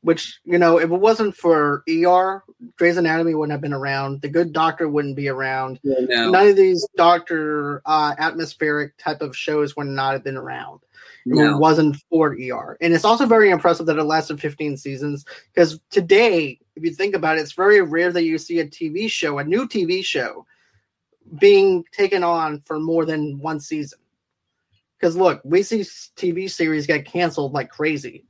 which, you know, if it wasn't for ER, Grey's Anatomy wouldn't have been around. The Good Doctor wouldn't be around. no, None of these doctor uh, atmospheric type of shows would not have been around. If It wasn't for ER. And it's also very impressive that it lasted 15 seasons because today, if you think about it, it's very rare that you see a TV show, a new TV show, being taken on for more than one season. Because look, we see TV series get canceled like crazy,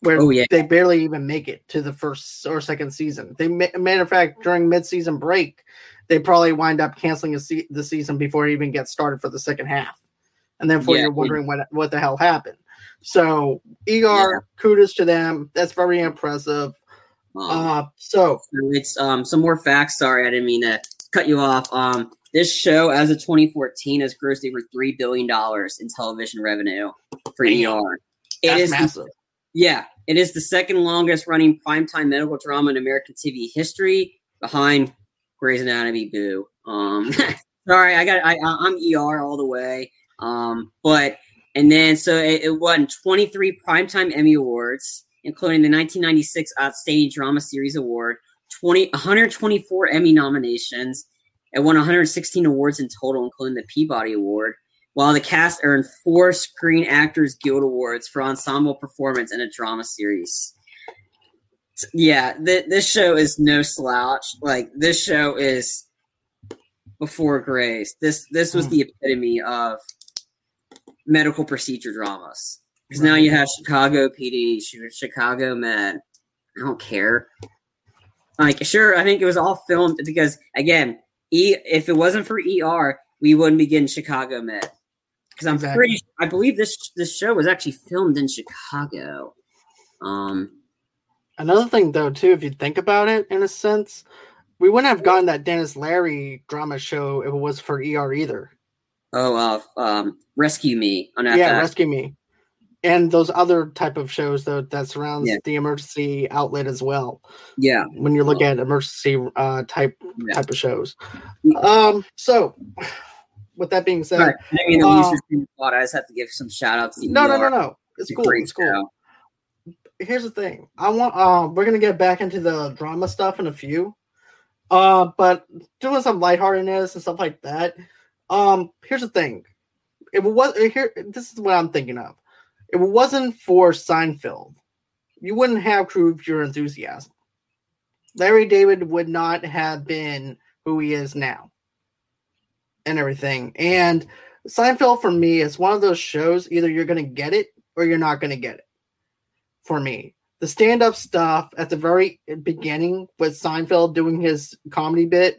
where Oh, yeah. they barely even make it to the first or second season. They, matter of fact, during mid-season break, they probably wind up canceling a se- the season before it even gets started for the second half, and then before Yeah. you're wondering what what the hell happened. So, ER, kudos to them. That's very impressive. Um, Uh, so So it's um some more facts. Sorry, I didn't mean to cut you off. Um, this show, as of 2014, has grossed over three billion dollars in television revenue for Damn. ER. It that's is the- massive. yeah, it is the second longest running primetime medical drama in American TV history, behind Grey's Anatomy. Boo. Um, <laughs> sorry, I got I, I'm ER all the way. Um, but and then so it, it won 23 primetime Emmy awards, including the 1996 Outstanding Drama Series Award, 20 124 Emmy nominations. It won 116 awards in total, including the Peabody Award. While the cast earned four Screen Actors Guild Awards for ensemble performance in a drama series. Yeah, th- this show is no slouch. Like this show is before Grey's. This this was Mm. the epitome of medical procedure dramas. Because now you have Chicago PD, Chicago Med. I don't care. Like, sure, I think it was all filmed because again, E if it wasn't for ER, we wouldn't be getting Chicago Med. Because I'm Exactly. pretty, I believe this this show was actually filmed in Chicago. Um, Another thing, though, too, if you think about it, in a sense, we wouldn't have gotten that Denis Leary drama show if it was for ER either. oh, uh, um, Rescue Me on FX. Yeah, Rescue Me, and those other type of shows though that surrounds Yeah. the emergency outlet as well. yeah, When you're look at emergency uh, type yeah. type of shows. Um. So, with that being said, Sorry, I mean Uh, thought. I just have to give some shout outs. no, no, no, no. It's cool. It's cool. here's the thing. I want uh we're gonna get back into the drama stuff in a few. Uh but doing some lightheartedness and stuff like that. Um here's the thing. It was here this is what I'm thinking of. If it wasn't for Seinfeld, you wouldn't have Curb Your Enthusiasm. Larry David would not have been who he is now. And everything. And Seinfeld for me is one of those shows either you're gonna get it or you're not gonna get it for me. The stand up stuff at the very beginning with Seinfeld doing his comedy bit,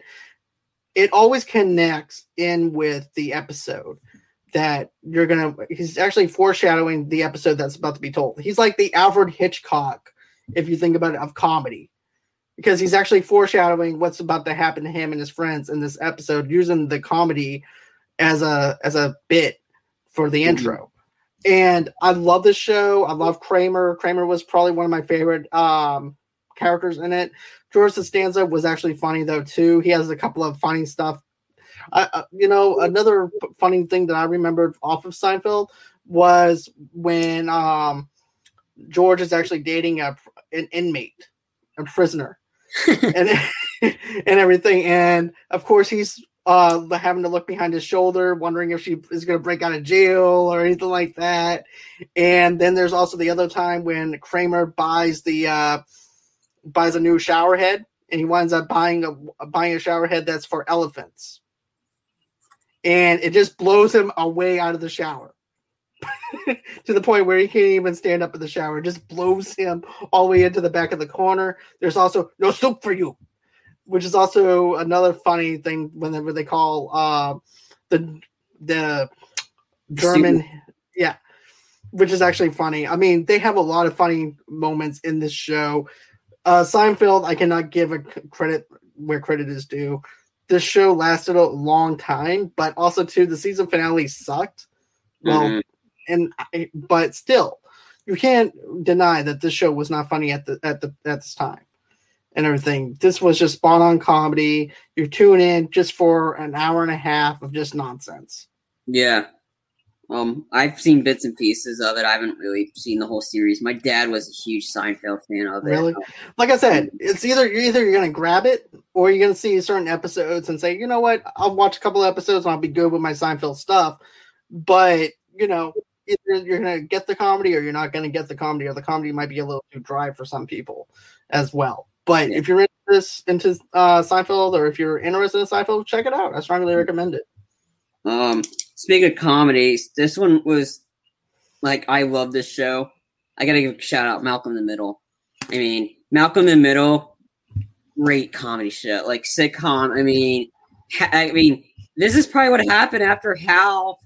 it always connects in with the episode that you're to. He's actually foreshadowing the episode that's about to be told. He's like the Alfred Hitchcock, if you think about it, of comedy. Because he's actually foreshadowing what's about to happen to him and his friends in this episode, using the comedy as a as a bit for the Mhm. intro and I love this show. I love Kramer. Kramer was probably one of my favorite um, characters in it. George Costanza was actually funny though too. He has a couple of funny stuff. I, you know, another funny thing that I remembered off of Seinfeld was when um, George is actually dating a an inmate, a prisoner, <laughs> and <laughs> and everything. And of course, he's uh having to look behind his shoulder, wondering if she is going to break out of jail or anything like that. And then there's also the other time when Kramer buys the uh buys a new shower head, and he winds up buying a buying a shower head that's for elephants, and it just blows him away out of the shower. <laughs> to the point where he can't even stand up in the shower. It just blows him all the way into the back of the corner. There's also no soup for you which is also another funny thing whenever they call uh, the the German, yeah, which is actually funny. I mean, they have a lot of funny moments in this show. Uh, Seinfeld, I cannot give a credit where credit is due. This show lasted a long time, but also too the season finale sucked. Well, Mhm. and I- but still, you can't deny that this show was not funny at the at the at this time and everything. This was just spot on comedy. You tune in just for an hour and a half of just nonsense. Yeah. Um, I've seen bits and pieces of it. I haven't really seen the whole series. My dad was a huge Seinfeld fan of it. Really? Like I said, it's either you're either you're gonna grab it or you're gonna see certain episodes and say, you know what, I'll watch a couple episodes and I'll be good with my Seinfeld stuff. But you know, either you're gonna get the comedy or you're not gonna get the comedy, or the comedy might be a little too dry for some people as well. But Yeah. if you're into this into uh, Seinfeld or if you're interested in Seinfeld, check it out. I strongly recommend it. Um, speaking of comedies, this one was like I love this show. I gotta give a shout out Malcolm in the Middle. I mean, Malcolm in the Middle, great comedy show, like sitcom. I mean, ha- I mean, this is probably what happened after Hal.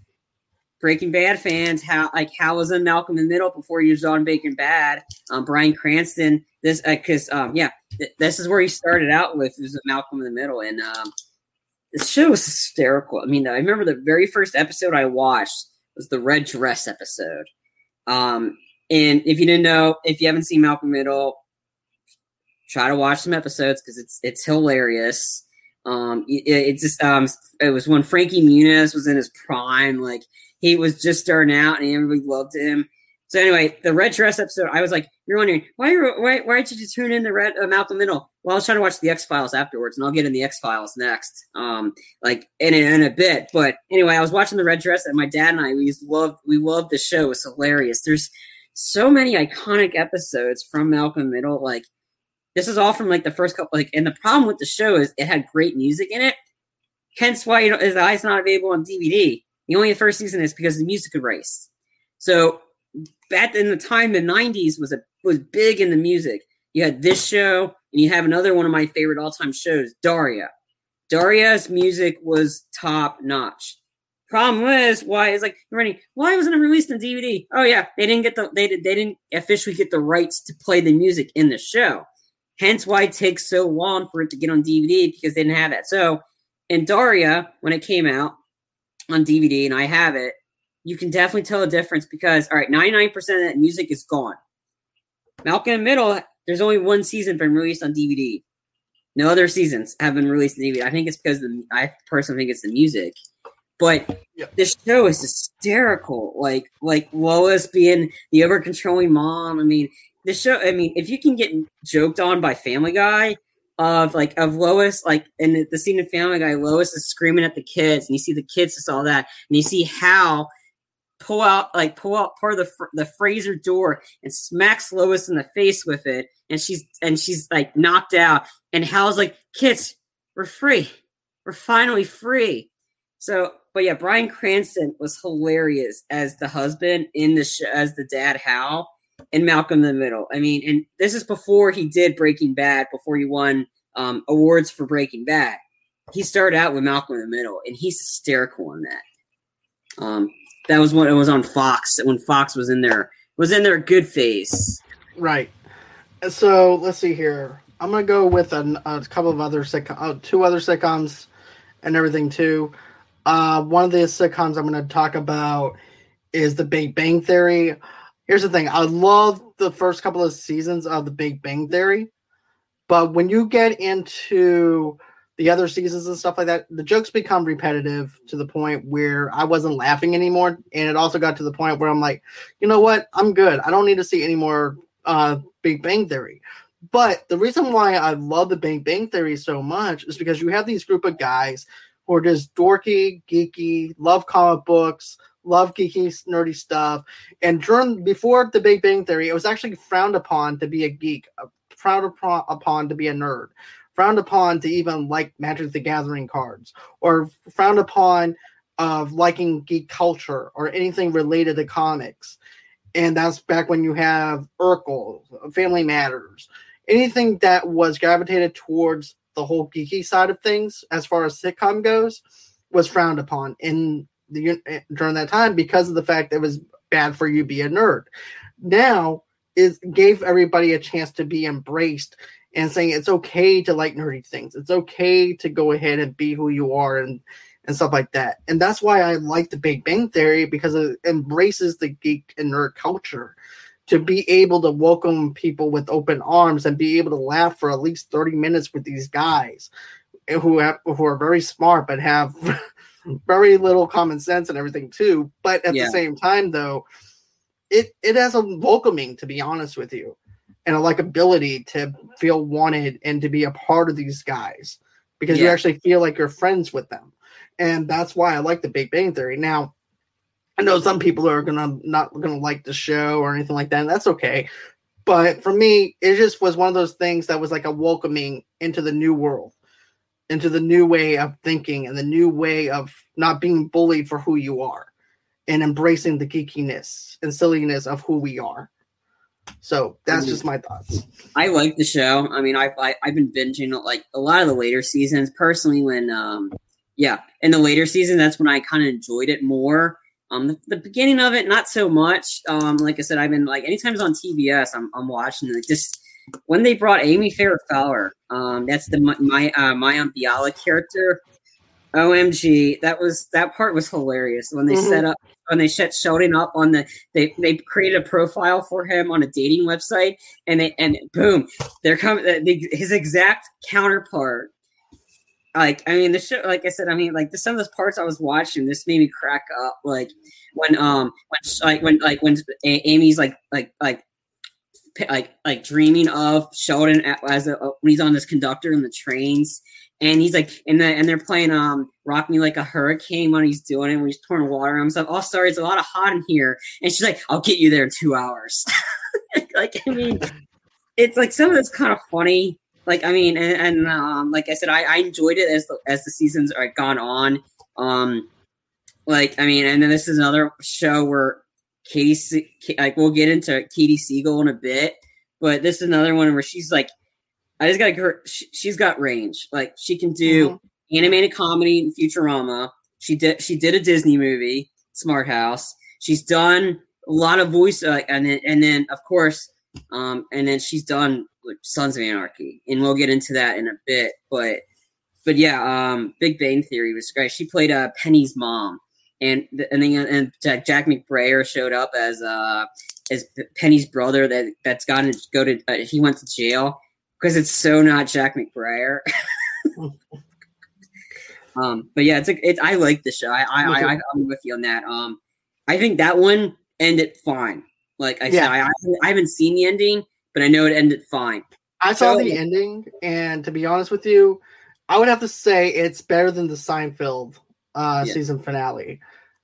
Breaking Bad fans, how like Hal was in Malcolm in the Middle before he was on Breaking Bad. Um, Bryan Cranston, this because uh, um, yeah, th- this is where he started out with was Malcolm in the Middle, and um, this show was hysterical. I mean, I remember the very first episode I watched was the red dress episode. Um, and if you didn't know, if you haven't seen Malcolm Middle, try to watch some episodes because it's it's hilarious. Um, it, it, just um, it was when Frankie Muniz was in his prime, like he was just starting out, and everybody loved him. So anyway, the red dress episode, I was like, you're wondering why why why did you tune in the red uh, Malcolm Middle? Well, I was trying to watch the X Files afterwards, and I'll get in the X Files next, um, like in in a bit. But anyway, I was watching the red dress, and my dad and I we loved we loved the show. It's hilarious. There's so many iconic episodes from Malcolm Middle. Like this is all from like the first couple. Like, and the problem with the show is it had great music in it. Hence why you know eyes not available on DVD. The only the first season is because the music erased. So back in the time, the '90s was a was big in the music. You had this show, and you have another one of my favorite all time shows, Daria. Daria's music was top notch. Problem was, why is like running? Why wasn't it released on DVD? Oh yeah, they didn't get the they they didn't officially get the rights to play the music in the show. Hence why it takes so long for it to get on DVD because they didn't have that. So in Daria, when it came out on DVD, and I have it, you can definitely tell a difference because all right, 99% of that music is gone. Malcolm in the Middle, there's only one season been released on DVD. No other seasons have been released on DVD. I think it's because the I personally think it's the music. But yep. this show is hysterical. Like like Lois being the over controlling mom. I mean, the show. I mean, if you can get joked on by Family Guy of like of Lois, like in the scene of Family Guy, Lois is screaming at the kids, and you see the kids just all that, and you see Hal pull out like pull out part of the fr- the Fraser door and smacks Lois in the face with it, and she's and she's like knocked out, and Hal's like, "Kids, we're free, we're finally free." So, but yeah, Bryan Cranston was hilarious as the husband in the show, as the dad Hal and Malcolm in the Middle. I mean, and this is before he did Breaking Bad, before he won um, awards for Breaking Bad. He started out with Malcolm in the Middle, and he's hysterical in that. Um, that was when it was on Fox when Fox was in there was in their good phase. Right. So let's see here. I'm gonna go with a, a couple of other uh, two other sitcoms, and everything too. Uh, one of the sitcoms I'm gonna talk about is The Big Bang Theory. Here's the thing: I love the first couple of seasons of The Big Bang Theory, but when you get into the other seasons and stuff like that, the jokes become repetitive to the point where I wasn't laughing anymore. And it also got to the point where I'm like, you know what? I'm good. I don't need to see any more uh, Big Bang Theory. But the reason why I love the Big Bang Theory so much is because you have these group of guys who are just dorky, geeky, love comic books, love geeky, nerdy stuff. And during before the Big Bang Theory, it was actually frowned upon to be a geek, frowned upon to be a nerd frowned upon to even like Magic the Gathering cards, or frowned upon of liking geek culture or anything related to comics. And that's back when you have Urkel, Family Matters, anything that was gravitated towards the whole geeky side of things, as far as sitcom goes, was frowned upon in the uh, during that time because of the fact it was bad for you be a nerd. Now is gave everybody a chance to be embraced and saying it's okay to like nerdy things. It's okay to go ahead and be who you are and and stuff like that. And that's why I like the Big Bang Theory because it embraces the geek and nerd culture to be able to welcome people with open arms and be able to laugh for at least 30 minutes with these guys who have, who are very smart but have <laughs> very little common sense and everything too. But at yeah. the same time though, it it has a welcoming to be honest with you and a likability to feel wanted and to be a part of these guys because yeah. you actually feel like you're friends with them. And that's why I like the Big Bang Theory. Now, I know some people are gonna not gonna like the show or anything like that, and that's okay. But for me, it just was one of those things that was like a welcoming into the new world into the new way of thinking and the new way of not being bullied for who you are and embracing the geekiness and silliness of who we are. So that's just my thoughts. I like the show. I mean, I've I, have i have been binging like a lot of the later seasons. Personally, when um, yeah, in the later season, that's when I kind of enjoyed it more. Um, the, the, beginning of it, not so much. Um, like I said, I've been like anytime it's on TBS, I'm I'm watching it. Just when they brought Amy Farrah Fowler, um, that's the my uh, Mayim Bialik character. OMG, that was that part was hilarious. When they mm-hmm. set up when they set Sheldon up on the they they created a profile for him on a dating website and they and boom they're coming they, his exact counterpart. Like I mean the show like I said I mean like the, some of those parts I was watching this made me crack up. Like when um when like when like when Amy's like like like like like dreaming of Sheldon as a, when he's on this conductor in the trains and he's like, and the, and they're playing um "Rock Me Like a Hurricane" when he's doing it, when he's pouring water on himself. Oh, sorry, it's a lot of hot in here, and she's like, "I'll get you there in two hours." <laughs> like, I mean, it's like some of it's kind of funny. Like, I mean, and, and um, like I said, I, I enjoyed it as the as the seasons are gone on. Um, like, I mean, and then this is another show where Katie, like, we'll get into Katey Sagal in a bit, but this is another one where she's like I just got her. She, has got range. Like she can do mm-hmm. animated comedy and Futurama. She did. She did a Disney movie, Smart House. She's done a lot of voice, uh, and then and then of course, um, and then she's done Sons of Anarchy, and we'll get into that in a bit. But but yeah, um, Big Bang Theory was great. She played uh, Penny's mom, and and then and Jack, Jack McBrayer showed up as uh as Penny's brother that that's gotten to go to. Uh, he went to jail because it's so not Jack McBrayer. <laughs> um, but yeah, it's a, it's I like the show. I I, I I'm with you on that. Um, I think that one ended fine. Like I yeah. said, I, I haven't seen the ending, but I know it ended fine. I saw so, the ending, and to be honest with you, I would have to say it's better than the Seinfeld uh, yeah. season finale.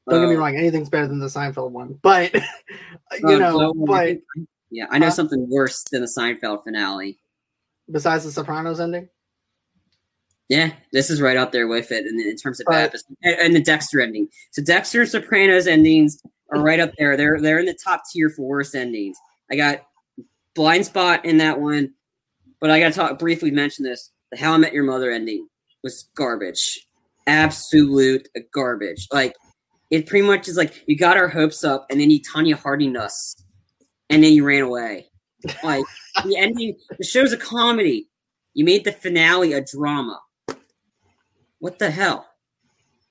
Don't uh, get me oh. wrong, anything's better than the Seinfeld one, but <laughs> you uh, know, but yeah, I know uh, something worse than the Seinfeld finale besides the Sopranos ending? Yeah, this is right up there with it in, in terms of bad, and the Dexter ending. So Dexter Sopranos endings are right up there. They're they're in the top tier for worst endings. I got blind spot in that one, but I got to talk briefly mention this. The How I Met Your Mother ending was garbage, absolute garbage. Like it pretty much is like you got our hopes up, and then you Tonya Harding us, and then you ran away. Like the ending, the show's a comedy. You made the finale a drama. What the hell?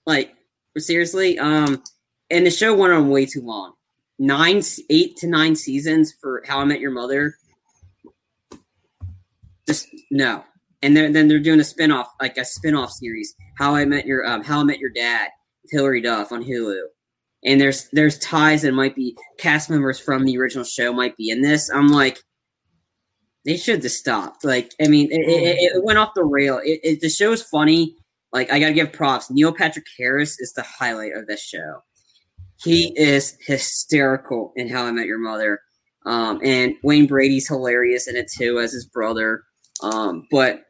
Like, seriously? Um, and the show went on way too long. Nine, eight to nine seasons for How I Met Your Mother. Just no. And then then they're doing a spinoff, like a spinoff series, How I Met Your um, How I Met Your Dad, Hilary Duff on Hulu and there's there's ties that might be cast members from the original show might be in this. I'm like, they should have stopped. Like, I mean, it, it, it went off the rail. It, the show's funny. Like, I gotta give props. Neil Patrick Harris is the highlight of this show. He is hysterical in How I Met Your Mother. Um, and Wayne Brady's hilarious in it too as his brother. Um, but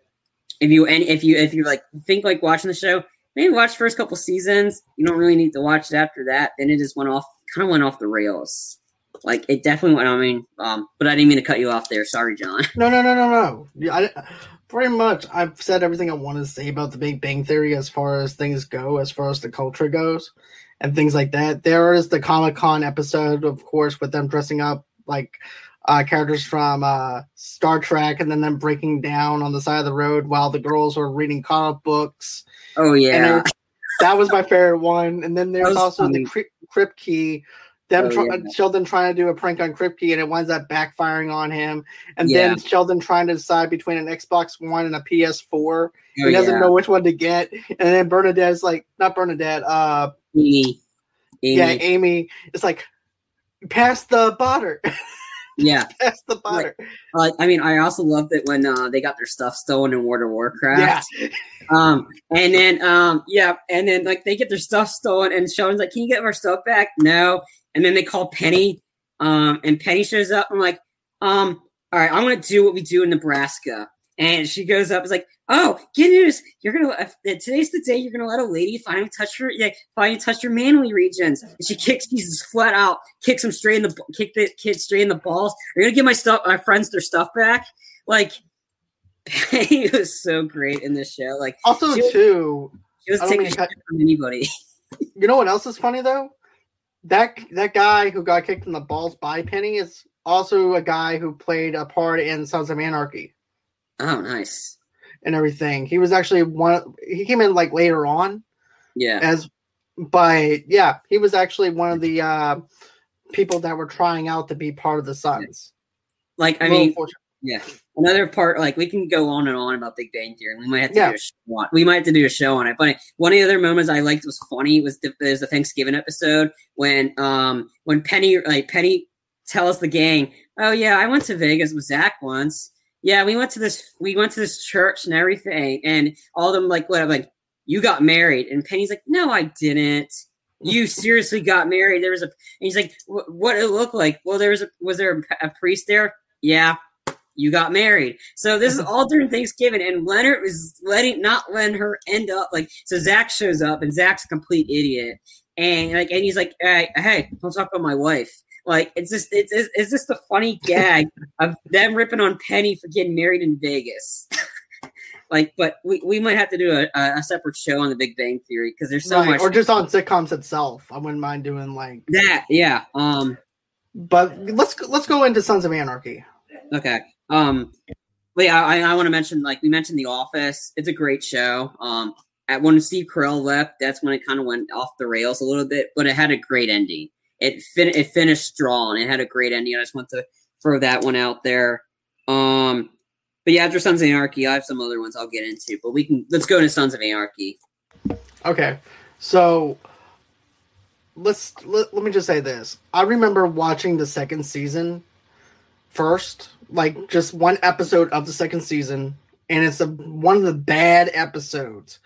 if you and if you if you like think like watching the show, maybe watch first couple seasons. You don't really need to watch it after that. Then it just went off, kind of went off the rails. Like it definitely went. I mean, um, but I didn't mean to cut you off there. Sorry, John. No, no, no, no, no. I, pretty much, I've said everything I want to say about the Big Bang Theory as far as things go, as far as the culture goes, and things like that. There is the Comic Con episode, of course, with them dressing up like uh, characters from uh, Star Trek, and then them breaking down on the side of the road while the girls were reading comic books Oh yeah, that was my favorite one. And then there's also funny. the Kripke. Them oh, try- yeah. Sheldon trying to do a prank on Kripke and it winds up backfiring on him. And yeah. then Sheldon trying to decide between an Xbox One and a PS4. Oh, he doesn't yeah. know which one to get. And then Bernadette's like, not Bernadette, uh, Amy. Amy. Yeah, Amy. It's like, pass the butter. <laughs> Yeah, <laughs> that's the butter. Like, uh, I mean, I also loved it when uh, they got their stuff stolen in World of Warcraft. Yeah. <laughs> um, and then um, yeah, and then like they get their stuff stolen, and Sheldon's like, "Can you get our stuff back?" No. And then they call Penny, um, and Penny shows up. I'm like, um, all right, I'm gonna do what we do in Nebraska. and she goes up, is like, "Oh, good news! You're gonna uh, today's the day you're gonna let a lady finally touch your yeah, finally touch your manly regions." And she kicks Jesus flat out, kicks him straight in the kick the kid straight in the balls. You're gonna give my stuff, my friends their stuff back. Like <laughs> he was so great in this show. Like also she was, too, she was taking shit from anybody. <laughs> You know what else is funny though? That that guy who got kicked in the balls by Penny is also a guy who played a part in Sons of Anarchy. Oh, nice. And everything. He was actually one. He came in like later on. Yeah. As, but yeah, he was actually one of the uh people that were trying out to be part of the Sons. Like I mean, yeah. Another part, like we can go on and on about Big Bang Theory. We might have to yeah. do a show on. We might have to do a show on it. But one of the other moments I liked was funny was the, was the Thanksgiving episode when um when Penny like Penny tells the gang, "Oh yeah, I went to Vegas with Zach once. Yeah, we went to this we went to this church and everything, and all of them like what like you got married." And Penny's like, "No, I didn't." You seriously got married? There was a. And he's like, "What it look like?" Well, there was a. Was there a, a priest there? Yeah, you got married. So this is <laughs> all during Thanksgiving, and Leonard was letting not letting her end up like. So Zach shows up, and Zach's a complete idiot, and like, and he's like, "Hey, hey, don't talk about my wife." Like it's just it's it's, it's just a funny <laughs> gag of them ripping on Penny for getting married in Vegas. <laughs> like, but we, we might have to do a, a separate show on the Big Bang Theory because there's so right. much, or just on sitcoms itself. I wouldn't mind doing like that. Yeah. Um. But let's let's go into Sons of Anarchy. Okay. Um. But yeah, I, I want to mention like we mentioned The Office. It's a great show. Um. At when Steve Carell left, that's when it kind of went off the rails a little bit, but it had a great ending it fin- it finished strong. It had a great ending. I just want to throw that one out there. Um, but yeah, after Sons of Anarchy, I have some other ones I'll get into. But we can let's go into Sons of Anarchy. Okay, so let's let, let me just say this. I remember watching the second season first, like just one episode of the second season, and it's a, one of the bad episodes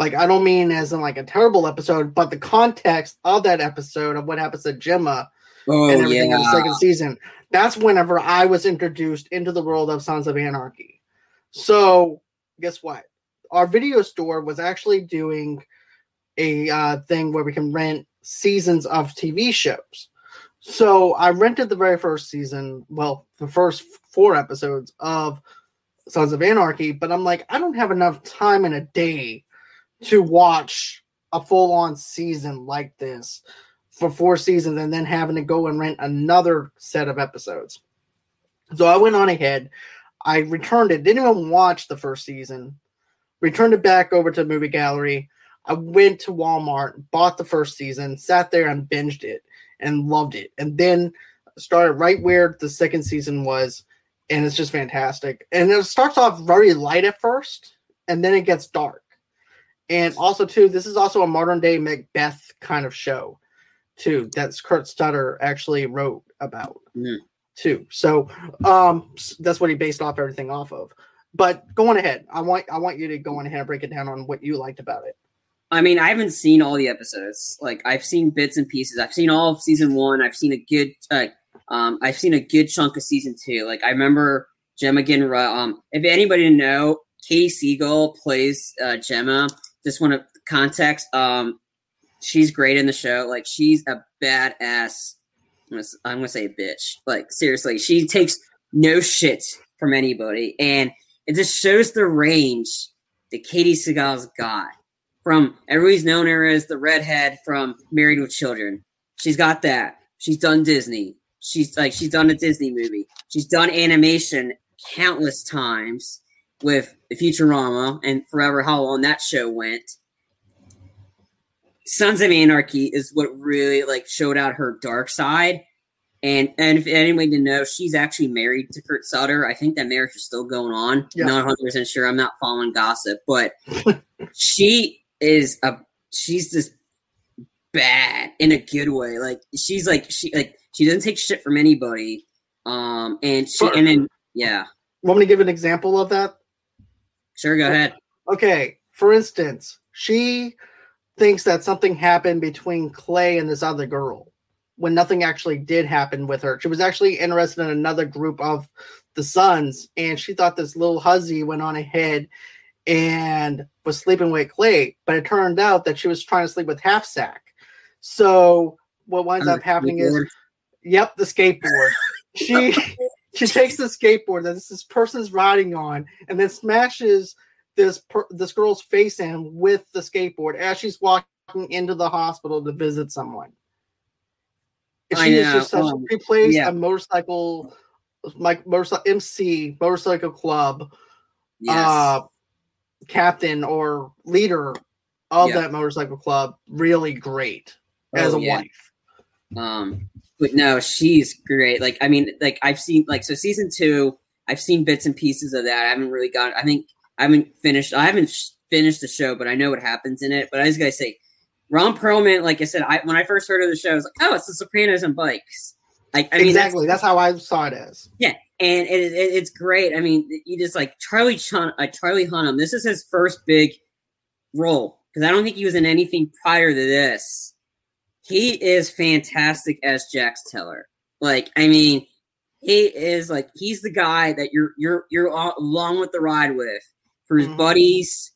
like I don't mean as in like a terrible episode, but the context of that episode of what happens to Gemma oh, and everything yeah. in the second season. That's whenever I was introduced into the world of Sons of Anarchy. So guess what? Our video store was actually doing a uh, thing where we can rent seasons of TV shows. So I rented the very first season, well, the first four episodes of Sons of Anarchy, but I'm like, I don't have enough time in a day to watch a full on season like this for four seasons and then having to go and rent another set of episodes. So I went on ahead. I returned it, didn't even watch the first season, returned it back over to the movie gallery. I went to Walmart, bought the first season, sat there and binged it and loved it. And then started right where the second season was. And it's just fantastic. And it starts off very light at first, and then it gets dark and also too this is also a modern day macbeth kind of show too that's kurt sutter actually wrote about mm. too so um that's what he based off everything off of but going ahead i want i want you to go on ahead and break it down on what you liked about it i mean i haven't seen all the episodes like i've seen bits and pieces i've seen all of season one i've seen a good uh, um i've seen a good chunk of season two like i remember gemma getting um if anybody know Katey Sagal plays uh, Gemma just want to context. Um, she's great in the show. Like she's a badass. I'm gonna, say bitch. Like seriously, she takes no shit from anybody, and it just shows the range that Katey Sagal's got. From everybody's known her as the redhead from Married with Children. She's got that. She's done Disney. She's like she's done a Disney movie. She's done animation countless times with Futurama and forever how long that show went. Sons of Anarchy is what really like showed out her dark side. And and if anybody didn't know, she's actually married to Kurt Sutter. I think that marriage is still going on. Yeah. Not 100 percent sure. I'm not following gossip, but <laughs> she is a she's just bad in a good way. Like she's like she like she doesn't take shit from anybody. Um and she and then yeah. Want me to give an example of that? Sure, go ahead. Okay, for instance, she thinks that something happened between Clay and this other girl when nothing actually did happen with her. She was actually interested in another group of the sons, and she thought this little hussy went on ahead and was sleeping with Clay, but it turned out that she was trying to sleep with Half Sack. So what winds up happening is, yep, the skateboard. she <laughs> she takes the skateboard that this person's riding on, and then smashes this per, this girl's face in with the skateboard as she's walking into the hospital to visit someone. she is just such, um, she plays yeah. a motorcycle, like motorcycle MC, motorcycle club, yes. uh, captain or leader of yeah. that motorcycle club. Really great as oh, a yeah. wife. Um, but no, she's great. Like, I mean, like I've seen like so season two. I've seen bits and pieces of that. I haven't really got. I think I haven't finished. I haven't finished the show, but I know what happens in it. But I was gonna say, Ron Perlman. Like I said, I when I first heard of the show, I was like, oh, it's The Sopranos and bikes. Like I mean, exactly. That's, that's, how I saw it as. Yeah, and it, it, it's great. I mean, you just like Charlie Chun, uh, Charlie Hunnam. This is his first big role because I don't think he was in anything prior to this. He is fantastic as Jax Teller. Like, I mean, he is like he's the guy that you're you're you're along with the ride with for his mm-hmm. buddies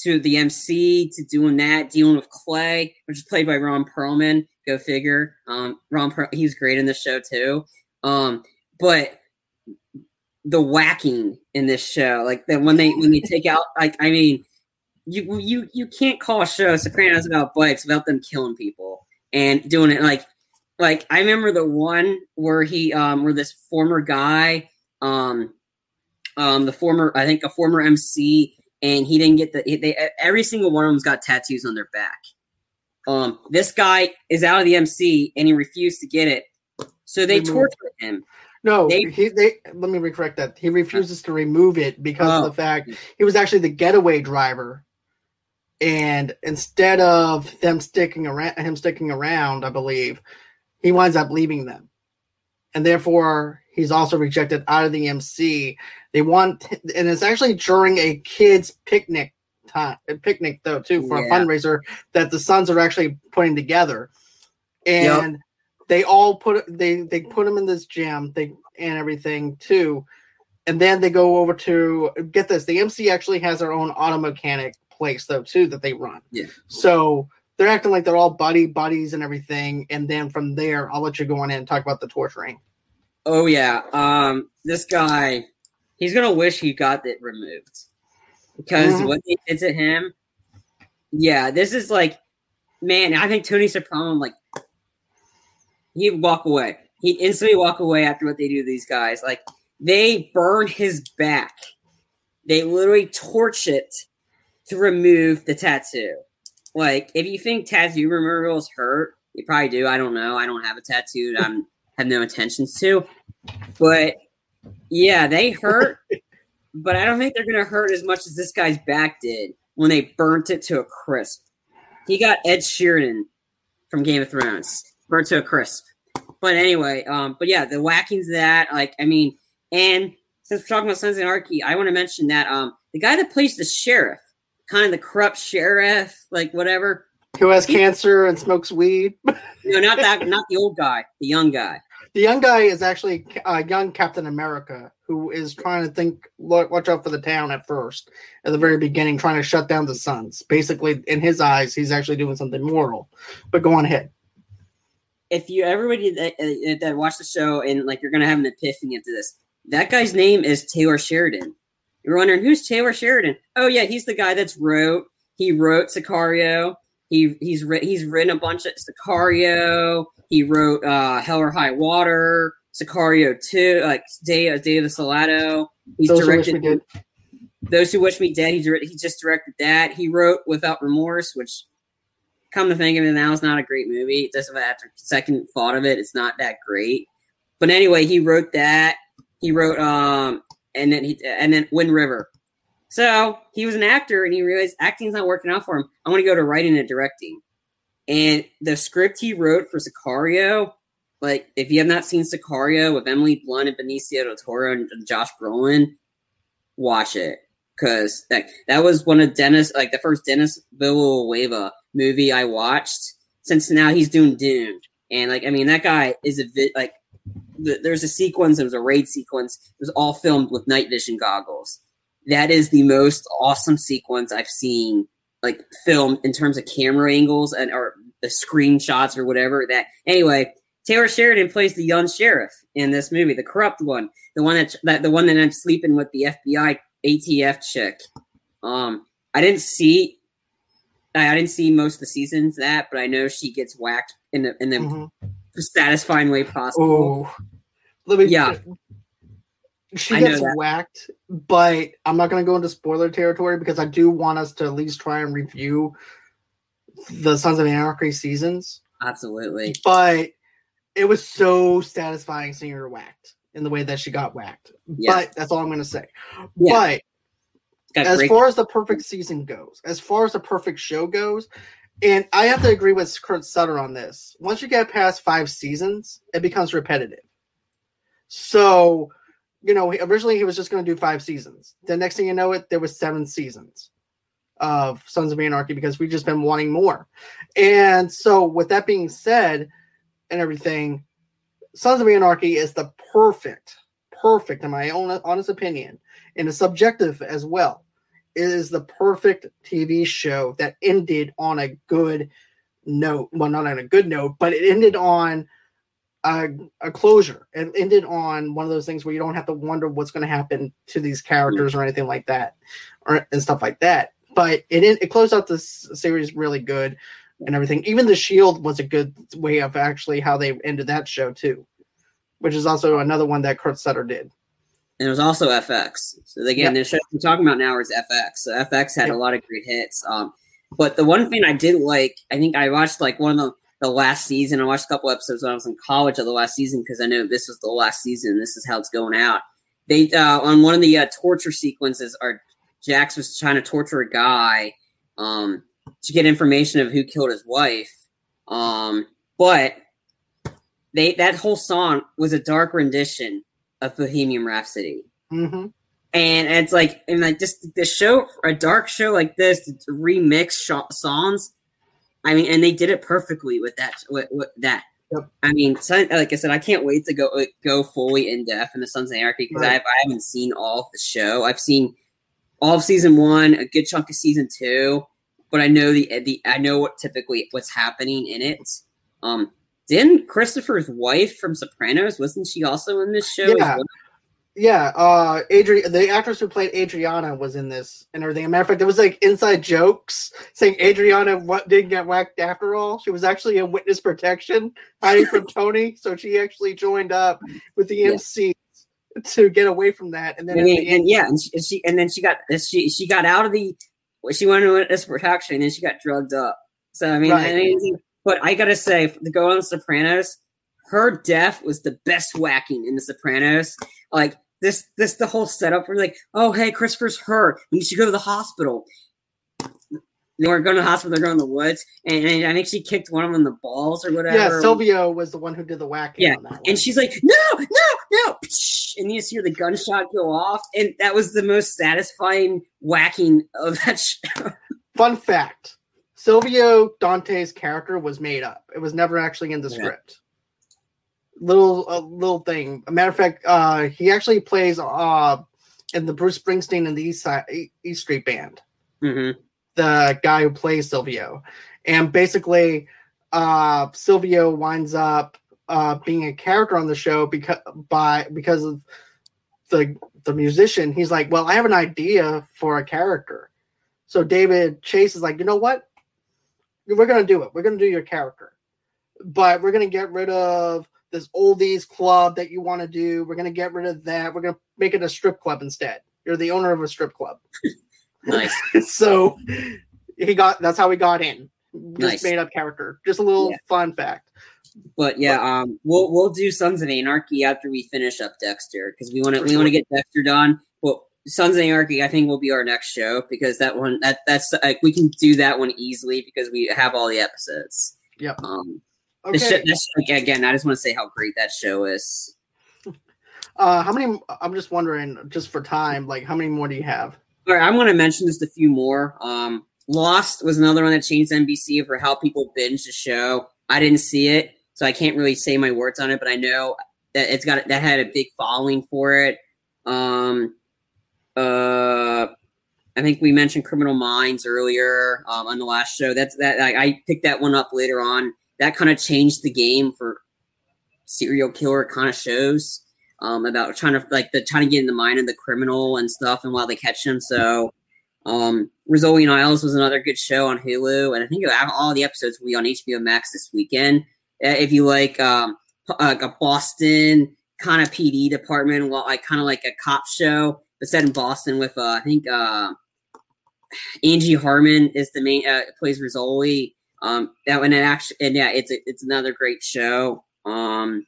to the MC to doing that, dealing with Clay, which is played by Ron Perlman. Go figure. Um, Ron, per- he's great in the show too. Um, but the whacking in this show, like that when they when they take out, like I mean, you you you can't call a show Sopranos about bikes without them killing people and doing it like like I remember the one where he um where this former guy um um, the former, I think a former MC, and he didn't get the. They every single one of them's got tattoos on their back. Um, this guy is out of the MC and he refused to get it, so they tortured him. No, they, he, they let me recorrect that. He refuses to remove it because oh. of the fact he was actually the getaway driver, and instead of them sticking around, him sticking around, I believe, he winds up leaving them, and therefore he's also rejected out of the MC. They want, and it's actually during a kids' picnic time, picnic though too for yeah. a fundraiser that the sons are actually putting together, and yep. They all put they they put them in this gym they and everything too, and then they go over to get this. The MC actually has their own auto mechanic place though too that they run. Yeah. So they're acting like they're all buddy buddies and everything, and then from there, I'll let you go on in and talk about the torturing. Oh yeah, um, this guy he's gonna wish he got it removed because mm-hmm. what they did to him. Yeah, this is like, man. I think Tony Soprano like he'd walk away. He'd instantly walk away after what they do to these guys. Like they burn his back. They literally torch it to remove the tattoo. Like if you think tattoo removals hurt, you probably do. I don't know. I don't have a tattoo. I'm have no intentions to, but yeah, they hurt, <laughs> but I don't think they're going to hurt as much as this guy's back did when they burnt it to a crisp. He got Ed Sheeran from Game of Thrones, burnt to a crisp. But anyway, um, but yeah, the whacking's that. Like, I mean, and since we're talking about Sons of Anarchy, I want to mention that um, the guy that plays the sheriff, kind of the corrupt sheriff, like whatever, who has he, cancer and smokes weed. <laughs> no, not that, not the old guy, the young guy. The young guy is actually a young Captain America who is trying to think, look, watch out for the town at first, at the very beginning, trying to shut down the Sons. Basically, in his eyes, he's actually doing something moral. But go on ahead. If you everybody that, uh, that watch the show and like you're gonna have an epiphany after this, that guy's name is Taylor Sheridan. You're wondering who's Taylor Sheridan? Oh yeah, he's the guy that's wrote. He wrote Sicario. He he's he's written a bunch of Sicario. He wrote uh, Hell or High Water, Sicario 2, like Day, Day of the Soldado. He's Those directed Those Who Wish Me Dead. He, he just directed that. He wrote Without Remorse, which, come to think of it now, it's not a great movie. Just after second thought of it, it's not that great. But anyway, he wrote that. He wrote um, and then he and then Wind River. So he was an actor, and he realized acting's not working out for him. I want to go to writing and directing. And the script he wrote for Sicario, like if you have not seen Sicario with Emily Blunt and Benicio del Toro and Josh Brolin, watch it because that that was one of Denis like the first Denis Villeneuve movie I watched. Since now he's doing Dune, and like I mean that guy is a vi- like the, there's a sequence. It was a raid sequence. It was all filmed with night vision goggles. That is the most awesome sequence I've seen, like filmed in terms of camera angles and or the screenshots or whatever. That anyway, Taylor Sheridan plays the young sheriff in this movie, the corrupt one, the one that, that the one that I'm sleeping with the FBI ATF chick. Um, I didn't see I, didn't see most of the seasons that, but I know she gets whacked in the in the mm-hmm. satisfying way possible. Oh, let me. Yeah, she gets whacked, but I'm not going to go into spoiler territory because I do want us to at least try and review the Sons of Anarchy seasons. Absolutely, but it was so satisfying seeing her whacked in the way that she got whacked. Yeah. But that's all I'm going to say. Yeah. But as far as the perfect season goes, as far as the perfect show goes, and I have to agree with Kurt Sutter on this. Once you get past five seasons, it becomes repetitive. So, you know, originally he was just going to do five seasons. The next thing you know, it there was seven seasons of Sons of Anarchy because we've just been wanting more. And so, with that being said, and everything, Sons of Anarchy is the perfect, perfect, in my own honest opinion, and it's subjective as well. It is the perfect TV show that ended on a good note. Well, not on a good note, but it ended on a, a closure. It ended on one of those things where you don't have to wonder what's going to happen to these characters or anything like that, or and stuff like that. But it it closed out the series really good and everything. Even the Shield was a good way of actually how they ended that show too, which is also another one that Kurt Sutter did and it was also FX. So again, yep. the show we're talking about now is FX. So FX had yep. a lot of great hits. Um, but the one thing I did like, I think I watched like one of the, the last season. I watched a couple episodes when I was in college of the last season because I know this was the last season. This is how it's going out. They uh, on one of the uh, torture sequences, are Jax was trying to torture a guy um, to get information of who killed his wife. Um, but they that whole song was a dark rendition of Bohemian Rhapsody. Mm-hmm. And it's like, and like just the show, a dark show like this, remix sh- songs. I mean, and they did it perfectly with that. With, with that, yep. I mean, like I said, I can't wait to go like, go fully in depth in the Sons of Anarchy because right. I, I haven't seen all of the show. I've seen all of season one, a good chunk of season two, but I know the the I know what typically what's happening in it. Um, didn't Christopher's wife from Sopranos wasn't she also in this show? Yeah, yeah. Uh, Adri, the actress who played Adriana, was in this and everything. As a matter of fact, there was like inside jokes saying Adriana what didn't get whacked after all. She was actually in witness protection, hiding from <laughs> Tony, so she actually joined up with the yeah. MC to get away from that. And then, I mean, the and yeah, and she, and she, and then she got she she got out of the she went into witness protection, and then she got drugged up. So I mean, right. I mean but I gotta say, the girl on Sopranos, her death was the best whacking in the Sopranos. Like this, this the whole setup. We're like, oh hey, Christopher's hurt. You should go to the hospital. They weren't going to the hospital; they're going to the woods, and, and, I think she kicked one of them in the balls or whatever. Yeah, Silvio was the one who did the whacking. Yeah, and she's like, "No, no, no!" And you just hear the gunshot go off, and that was the most satisfying whacking of that show. Fun fact: Silvio Dante's character was made up. It was never actually in the yeah. script. Little a little thing. A matter of fact, uh, he actually plays uh in the Bruce Springsteen and the East Side East Street Band. Mm-hmm. The guy who plays Silvio, and basically, uh, Silvio winds up uh, being a character on the show because by because of the the musician. He's like, well, I have an idea for a character. So David Chase is like, you know what? we're gonna do it. We're gonna do your character, but we're gonna get rid of this oldies club that you want to do. We're gonna get rid of that. We're gonna make it a strip club instead. You're the owner of a strip club. <laughs> nice. <laughs> so he got. That's how he got in. Just nice. made up character. Just a little yeah. fun fact. But yeah, um, we'll we'll do Sons of Anarchy after we finish up Dexter because we want to we sure. want to get Dexter done. Well, Sons of Anarchy, I think, will be our next show because that one that that's like we can do that one easily because we have all the episodes. Yep. Um, okay. Show, again, I just want to say how great that show is. Uh, how many? I'm just wondering, just for time, like how many more do you have? All right, I'm going to mention just a few more. Um, Lost was another one that changed NBC for how people binge the show. I didn't see it, so I can't really say my words on it, but I know that it's got that had a big following for it. Um, uh, I think we mentioned Criminal Minds earlier um, on the last show. That's that I, I picked that one up later on. That kind of changed the game for serial killer kind of shows um, about trying to like the trying to get in the mind of the criminal and stuff, and while they catch him. So, um, Rizzoli and Isles was another good show on Hulu, and I think all the episodes will be on HBO Max this weekend. Uh, if you like um, like a Boston kind of PD department, well, like kind of like a cop show, but set in Boston with uh, I think uh, Angie Harmon is the main uh, plays Rizzoli. Um, that one and actually, and yeah, it's it's another great show. Um,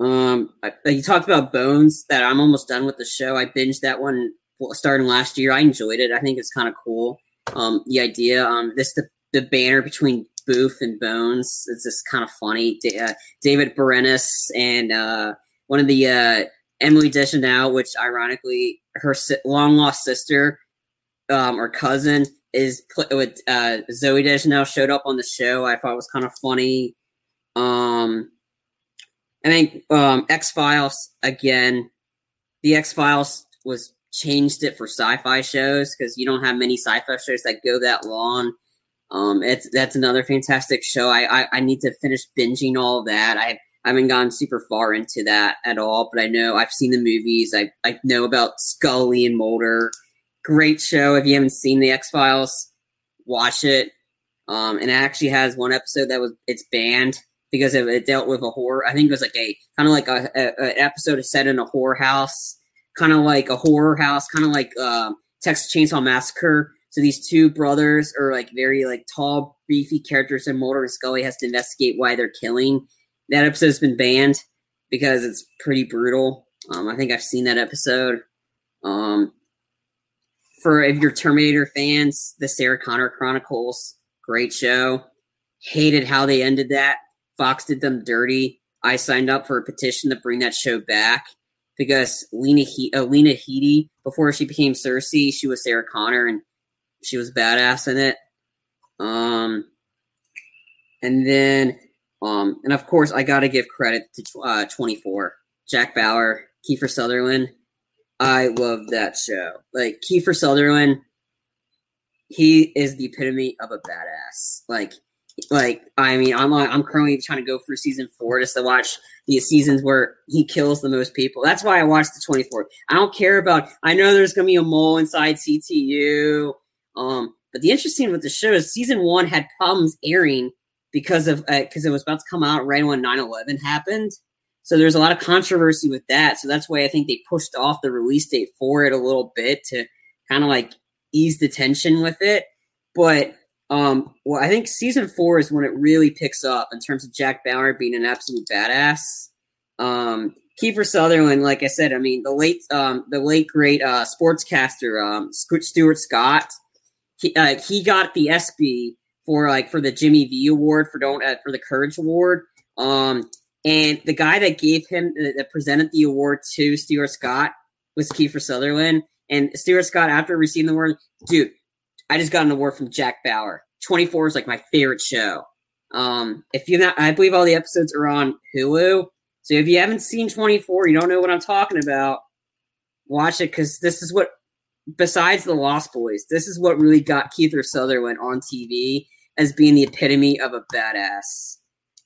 um, I, you talked about Bones. That I'm almost done with the show. I binged that one starting last year. I enjoyed it. I think it's kind of cool. Um, the idea, um, this the the banner between Booth and Bones. It's just kind of funny. Uh, David Boreanaz and uh, one of the uh, Emily Deschanel, which ironically her si- long lost sister um, or cousin is put with uh, Zooey Deschanel showed up on the show. I thought was kind of funny. Um, I think um, X Files again. The X Files was changed it for sci-fi shows because you don't have many sci-fi shows that go that long. Um, it's that's another fantastic show. I, I, I need to finish binging all that. I I haven't gone super far into that at all, but I know I've seen the movies. I I know about Scully and Mulder. Great show. If you haven't seen the X Files, watch it. Um, and it actually has one episode that was it's banned because it dealt with a horror. I think it was like a kind of like a, a, a, episode set in a horror house, kind of like a horror house, kind of like uh, Texas Chainsaw Massacre so these two brothers are like very like tall, beefy characters, and Mulder and Scully has to investigate why they're killing. That episode's been banned because it's pretty brutal. Um, I think I've seen that episode. Um, for if you're Terminator fans, the Sarah Connor Chronicles, great show. Hated how they ended that. Fox did them dirty. I signed up for a petition to bring that show back because Lena he- uh, Lena Headey, before she became Cersei, she was Sarah Connor, and she was badass in it. Um, and then, um, and of course, I got to give credit to uh, 24, Jack Bauer, Kiefer Sutherland. I love that show. Like Kiefer Sutherland, he is the epitome of a badass. Like, like I mean, I'm I'm currently trying to go through season four just to watch the seasons where he kills the most people. That's why I watched the 24. I don't care about. I know there's gonna be a mole inside CTU. Um, but the interesting with the show is season one had problems airing because of because uh, it was about to come out right when 9-11 happened. So there's a lot of controversy with that. So that's why I think they pushed off the release date for it a little bit to kind of like ease the tension with it. But um, well, I think season four is when it really picks up in terms of Jack Bauer being an absolute badass. Um, Kiefer Sutherland, like I said, I mean the late um, the late great uh, sportscaster um, Stuart Scott he uh, he got the ESPY for like for the Jimmy V Award for don't uh, for the Courage Award. Um, and the guy that gave him uh, that presented the award to Stuart Scott was Kiefer Sutherland. And Stuart Scott, after receiving the award, dude, I just got an award from Jack Bauer. 24 is like my favorite show. Um, if you not, I believe all the episodes are on Hulu. So if you haven't seen 24, you don't know what I'm talking about. Watch it because this is what besides the Lost Boys, this is what really got Kiefer Sutherland on TV as being the epitome of a badass.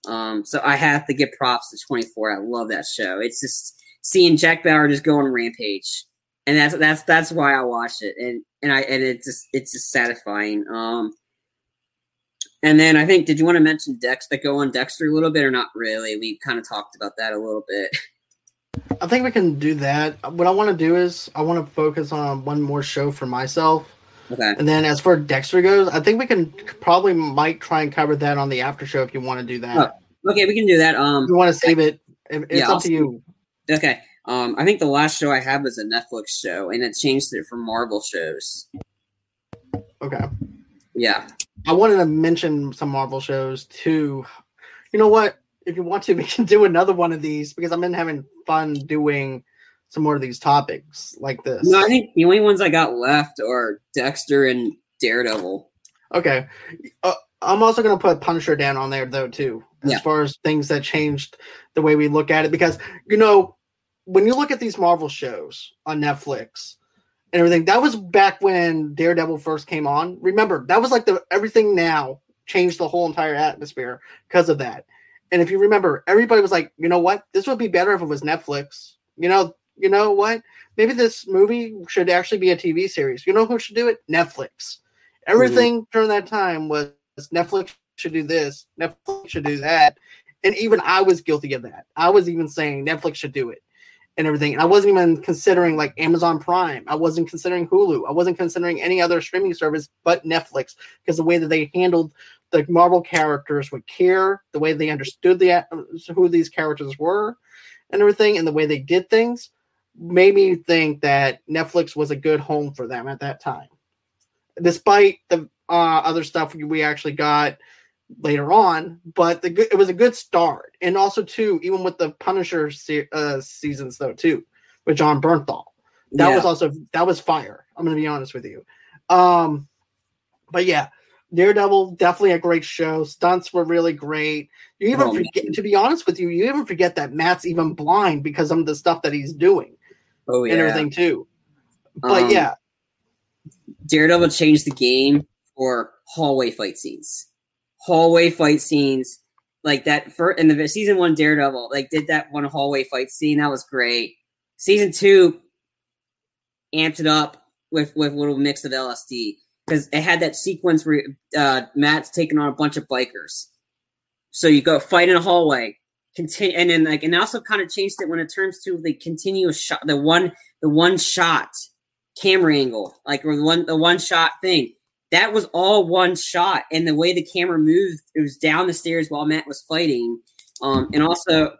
Um, so I have to give props to 24. I love that show. It's just seeing Jack Bauer just go on rampage, and that's that's that's why I watched it, and and I and it's just it's just satisfying. Um, and then I think did you want to mention Dex that Go on Dexter a little bit or not really? We kind of talked about that a little bit. <laughs> I think we can do that. What I want to do is I want to focus on one more show for myself. Okay. And then as far as Dexter goes, I think we can probably might try and cover that on the after show if you want to do that. Oh, okay, we can do that. Um, you want to save it? It's yeah, up I'll to you. Okay. Um, I think the last show I had was a Netflix show, and it changed it from Marvel shows. Okay. Yeah. I wanted to mention some Marvel shows too. You know what? if you want to, <laughs> we can do another one of these because I've been having fun doing some more of these topics like this. No, I think the only ones I got left are Dexter and Daredevil. Okay. Uh, I'm also going to put Punisher down on there though too, as Yeah. far as things that changed the way we look at it. Because you know, when you look at these Marvel shows on Netflix and everything, that was back when Daredevil first came on. Remember, that was like the everything now changed the whole entire atmosphere because of that. And if you remember, everybody was like, you know what, this would be better if it was Netflix. You know, you know what? Maybe this movie should actually be a TV series. You know who should do it? Netflix. Mm-hmm. Everything during that time was Netflix should do this, Netflix should do that. And even I was guilty of that. I was even saying Netflix should do it and everything. And I wasn't even considering like Amazon Prime. I wasn't considering Hulu. I wasn't considering any other streaming service but Netflix because the way that they handled the Marvel characters with care, the way they understood the who these characters were and everything, and the way they did things made me think that Netflix was a good home for them at that time. Despite the uh, other stuff we actually got later on, but the good, it was a good start. And also too, even with the Punisher se- uh, seasons though too, with Jon Bernthal, that Yeah. was also that was fire. I'm gonna be honest with you. Um, but yeah, Daredevil definitely a great show. Stunts were really great. You even Oh, man. forget, to be honest with you, you even forget that Matt's even blind because of the stuff that he's doing Oh yeah. and everything too. But Um, yeah, Daredevil changed the game for hallway fight scenes. Hallway fight scenes like that for in the season one Daredevil like did that one hallway fight scene that was great. Season two amped it up with with a little mix of LSD because it had that sequence where uh, Matt's taking on a bunch of bikers. So you go fight in a hallway, continue, and then like and also kind of changed it when it turns to the continuous shot, the one the one shot camera angle, like or the one the one shot thing. That was all one shot, and the way the camera moved, it was down the stairs while Matt was fighting, um, and also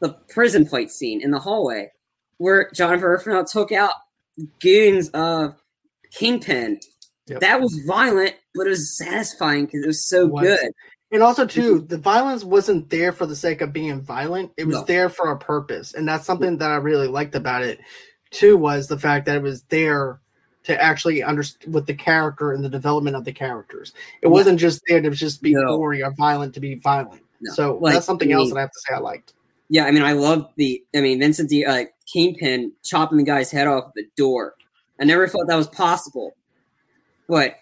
the prison fight scene in the hallway where Jon Bernthal took out goons of Kingpin. Yep. That was violent, but it was satisfying because it was so It was. good. and also too, the violence wasn't there for the sake of being violent. It was No. there for a purpose, and that's something that I really liked about it. Too was the fact that it was there to actually understand with the character and the development of the characters. It Yeah. wasn't just there to just be No. gory or violent to be violent. No. So Like, that's something I else that I have to say I liked. Yeah, I mean, I love the. I mean, Vincent D. Uh, Kingpin chopping the guy's head off the door. I never thought that was possible, but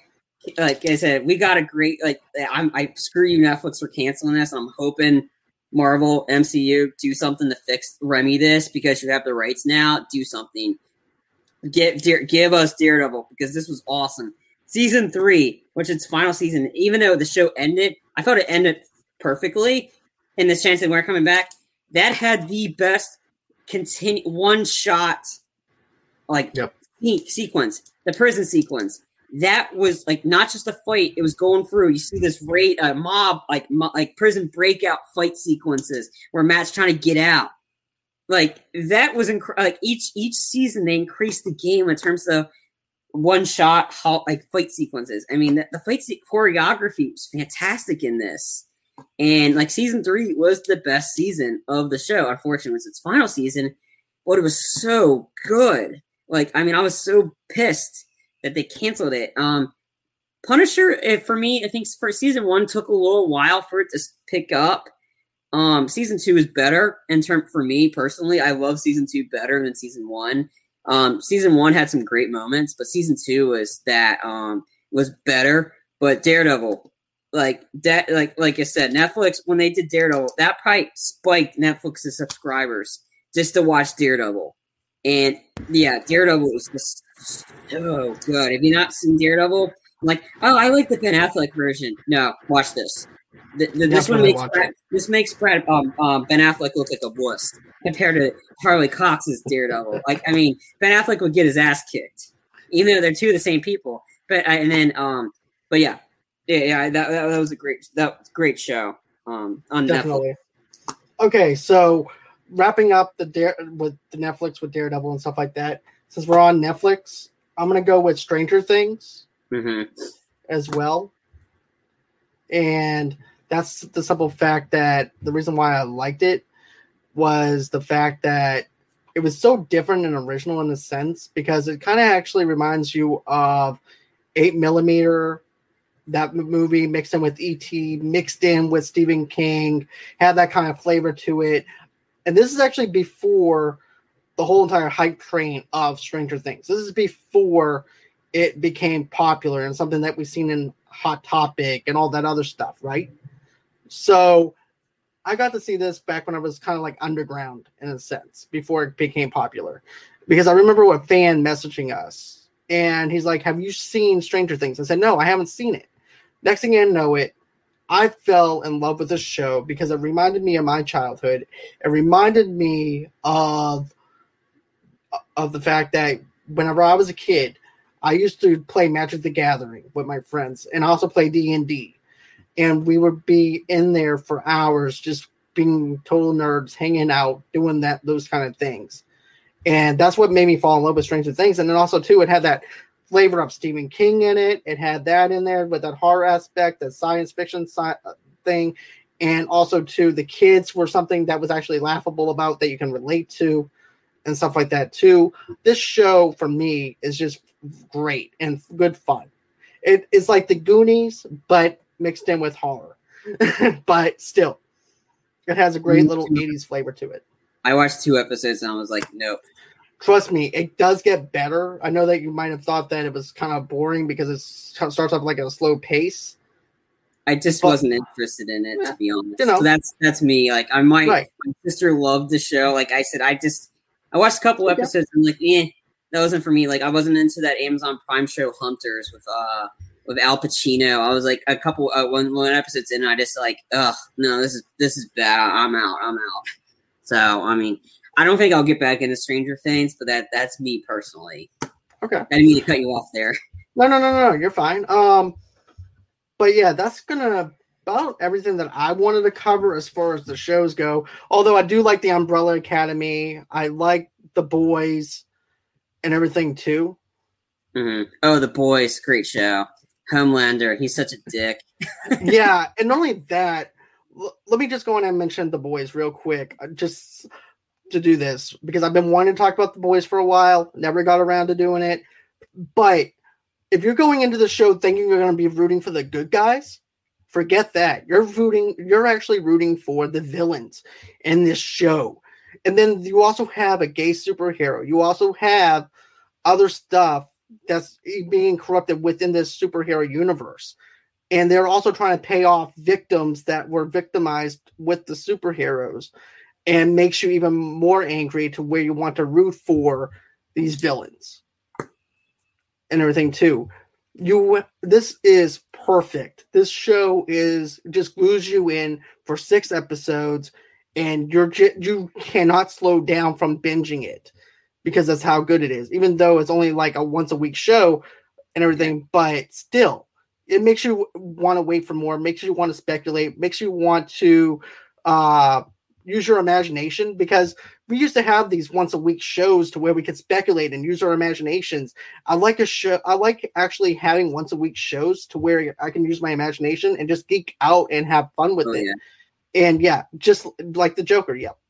like I said, we got a great. Like, I'm. I screw you, Netflix, for canceling this. I'm hoping Marvel MCU do something to fix Remy this because you have the rights now. Do something. Give Dare, give us Daredevil because this was awesome. Season three, which its final season, even though the show ended, I thought it ended perfectly. And the chance that we're coming back, that had the best continue one shot like Yep. sequence the prison sequence that was like not just a fight it was going through you see this rate uh, mob like mo- like prison breakout fight sequences where matt's trying to get out like that was inc- like each each season they increased the game in terms of one shot halt like fight sequences i mean the, the fight se- choreography was fantastic in this and like season three was the best season of the show. Unfortunately, it was its final season, but it was so good. Like, I mean, I was so pissed that they canceled it. Um, Punisher, eh, for me, I think for season one took a little while for it to pick up. Um, season two is better in term for me personally. I love season two better than season one. Um, season one had some great moments, but season two was that um was better. But Daredevil, like that, like like I said, Netflix when they did Daredevil, that probably spiked Netflix's subscribers just to watch Daredevil. And yeah, Daredevil was just so good. Have you not seen Daredevil? I'm like, oh, I like the Ben Affleck version. No, watch this. Th- th- this one makes Brad, this makes Brad um, um, Ben Affleck look like a wuss compared to Charlie Cox's Daredevil. <laughs> Like, I mean, Ben Affleck would get his ass kicked, even though they're two of the same people. But I- and then um, but yeah, yeah, yeah, that, that, that was a great that was great show um on Netflix. Definitely. Okay, so wrapping up the Dare with the Netflix with Daredevil and stuff like that. Since we're on Netflix, I'm gonna go with Stranger Things hmm as well. And that's the simple fact that the reason why I liked it was the fact that it was so different and original in a sense because it kind of actually reminds you of eight millimeter that movie mixed in with ET, mixed in with Stephen King, had that kind of flavor to it. And this is actually before the whole entire hype train of Stranger Things. This is before it became popular and something that we've seen in Hot Topic and all that other stuff, right? So I got to see this back when I was kind of like underground in a sense before it became popular. Because I remember a fan messaging us and he's like, Have you seen Stranger Things? I said, No, I haven't seen it. Next thing I know it, I fell in love with this show because it reminded me of my childhood. It reminded me of of the fact that whenever I was a kid, I used to play Magic the Gathering with my friends and also play D and we would be in there for hours just being total nerds, hanging out, doing that those kind of things, and that's what made me fall in love with Stranger Things. And then also too, it had that flavor of Stephen King in it. It had that in there with that horror aspect, that science fiction uh, thing, and also too the kids were something that was actually laughable about that you can relate to and stuff like that too. This show for me is just great and good fun. It is like the Goonies, but mixed in with horror. <laughs> but still, it has a great little 80s flavor to it. I watched two episodes and I was like, nope. Trust me, it does get better. I know that you might have thought that it was kind of boring because it starts off like at a slow pace. I just but, wasn't interested in it, to be honest. You know, so that's that's me. Like I might right. my sister loved the show. Like I said, I just I watched a couple episodes and like, eh, that wasn't for me. Like I wasn't into that Amazon Prime show Hunters with uh with Al Pacino. I was like a couple uh, one one episodes in, I just like, ugh, no, this is this is bad. I'm out. I'm out. So I mean, I don't think I'll get back into Stranger Things, but that that's me personally. Okay. I didn't mean to cut you off there. No, no, no, no, you're fine. Um, but yeah, that's gonna about everything that I wanted to cover as far as the shows go. Although I do like the Umbrella Academy, I like the boys and everything too. Mm-hmm. Oh, the boys, great show. Homelander, he's such a dick. <laughs> yeah, and not only that, l- let me just go on and mention the boys real quick, uh, just to do this because I've been wanting to talk about the boys for a while, never got around to doing it. But if you're going into the show thinking you're going to be rooting for the good guys, forget that. You're rooting. You're actually rooting for the villains in this show. And then you also have a gay superhero. You also have other stuff that's being corrupted within this superhero universe. And they're also trying to pay off victims that were victimized with the superheroes and makes you even more angry to where you want to root for these villains and everything too. You this is perfect. This show is just glues you in for six episodes and you're you cannot slow down from binging it because that's how good it is. Even though it's only like a once a week show and everything, but still, it makes you want to wait for more. Makes you want to speculate. Makes you want to uh, use your imagination because we used to have these once a week shows to where we could speculate and use our imaginations. I like a show. I like actually having once a week shows to where I can use my imagination and just geek out and have fun with oh, it. Yeah. And yeah, just like the Joker. Yep. Yeah.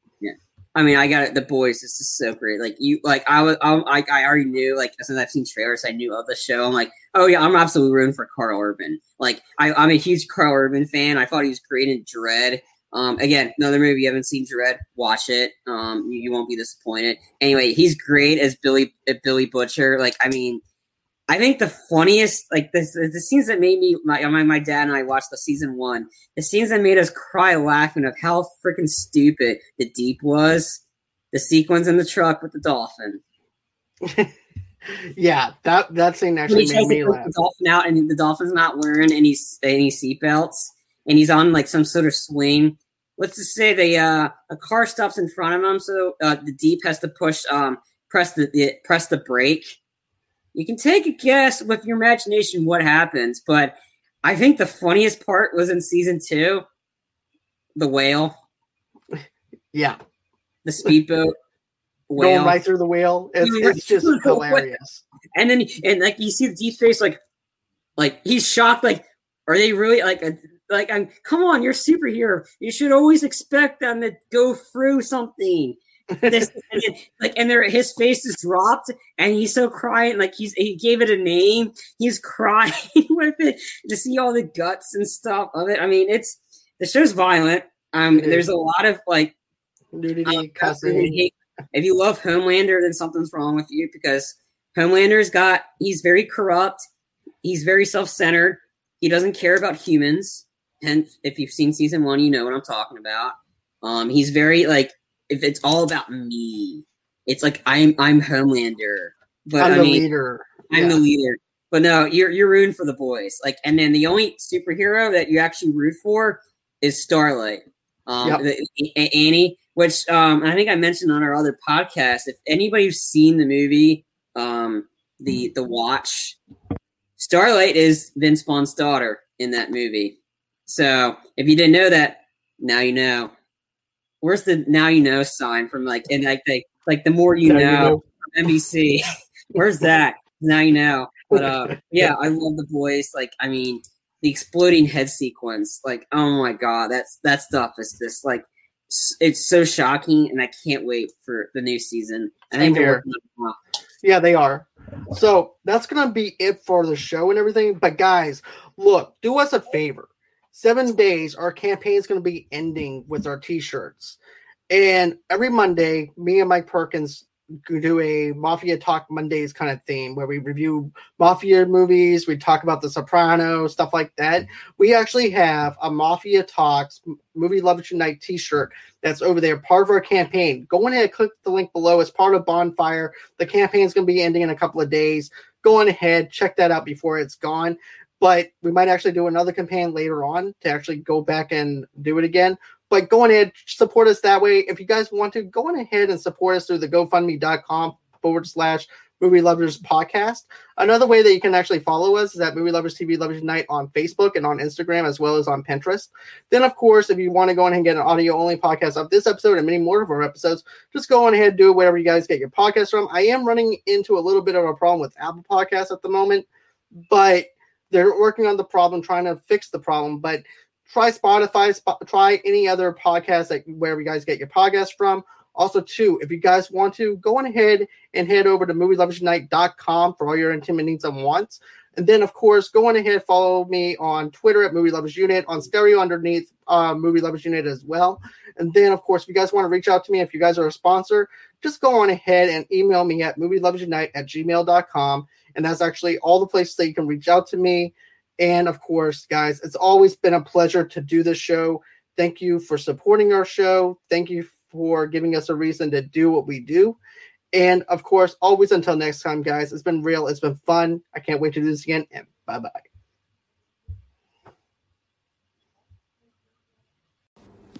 I mean, I got it. The boys. This is so great. Like you, like I was, I, I already knew. Like since I've seen trailers, I knew of the show. I'm like, oh yeah, I'm absolutely rooting for Karl Urban. Like I, I'm a huge Karl Urban fan. I thought he was great in Dredd. Um, again, another movie you haven't seen, Dredd. Watch it. Um, you, you won't be disappointed. Anyway, he's great as Billy, uh, Billy Butcher. Like, I mean, I think the funniest, like the, the scenes that made me, my, my, my dad and I watched the season one, the scenes that made us cry laughing of how freaking stupid the deep was, the sequence in the truck with the dolphin. <laughs> yeah, that that scene actually made me laugh. The dolphin out, and the dolphin's not wearing any any seatbelts, and he's on like some sort of swing. Let's just say the uh, a car stops in front of him, so uh, the deep has to push um press the, the press the brake you can take a guess with your imagination what happens, but I think the funniest part was in season two, the whale. Yeah, the speedboat. <laughs> Whale. Going right through the whale. It's, it's just <laughs> hilarious. And then, and like you see the deep face, like, like he's shocked. Like, are they really like, a, like, I'm come on, you're a superhero. You should always expect them to go through something. This, and then, like, and there, his face is dropped, and he's so crying, like he's he gave it a name. He's <laughs> crying with it to see all the guts and stuff of it. I mean, it's the show's violent. Um, there's a lot of like nudity, um, cussing. <laughs> If you love Homelander, then something's wrong with you because Homelander's got he's very corrupt. He's very self-centered. He doesn't care about humans. And if you've seen season one, you know what I'm talking about. Um, he's very like if it's all about me, it's like I'm I'm Homelander, but I'm I the mean, leader. I'm Yeah. the leader. But no, you're you're rooting for the boys. Like, and then the only superhero that you actually root for is Starlight, um, Yep. the- Annie. Which um, I think I mentioned on our other podcast. If anybody's seen the movie, um, the the Watch, Starlight is Vince Vaughn's daughter in that movie. So if you didn't know that, now you know. Where's the now you know sign from like and like they like the more you Now know, from NBC. <laughs> Where's that? Now you know. But uh, yeah, I love the boys. Like, I mean, the exploding head sequence. Like, oh my god, that's that stuff is just like it's so shocking, and I can't wait for the new season. I think they're working on it. Yeah, they are. So that's gonna be it for the show and everything. But guys, look, do us a favor. Seven days, our campaign is gonna be ending with our t-shirts. And every Monday, me and Mike Perkins do a Mafia Talk Mondays kind of theme where we review Mafia movies, we talk about The Sopranos, stuff like that. We actually have a Mafia Talks Movie Lovers Unite t-shirt that's over there, part of our campaign. Go in and click the link below as part of Bonfire. The campaign is going to be ending in a couple of days. Go on ahead, check that out before it's gone. But we might actually do another campaign later on to actually go back and do it again. But go ahead, support us that way. If you guys want to, go on ahead and support us through the GoFundMe.com forward slash Movie Lovers Podcast. Another way that you can actually follow us is at Movie Lovers TV Lovers Night on Facebook and on Instagram as well as on Pinterest. Then, of course, if you want to go on and get an audio only podcast of this episode and many more of our episodes, just go on ahead and do it wherever you guys get your podcast from. I am running into a little bit of a problem with Apple Podcasts at the moment, but they're working on the problem, trying to fix the problem. But try Spotify, Sp- try any other podcast that wherever you guys get your podcast from. Also, too, if you guys want to, go on ahead and head over to movieloversunite.com for all your intimate needs and wants. And then, of course, go on ahead, follow me on Twitter at Movie Lovers Unit, on stereo underneath uh, Movie Lovers Unit as well. And then, of course, if you guys want to reach out to me, if you guys are a sponsor, just go on ahead and email me at movieloversunite at gmail.com. And that's actually all the places that you can reach out to me. And of course, guys, it's always been a pleasure to do this show. Thank you for supporting our show. Thank you for giving us a reason to do what we do. And of course, always until next time, guys, it's been real. It's been fun. I can't wait to do this again. And bye bye.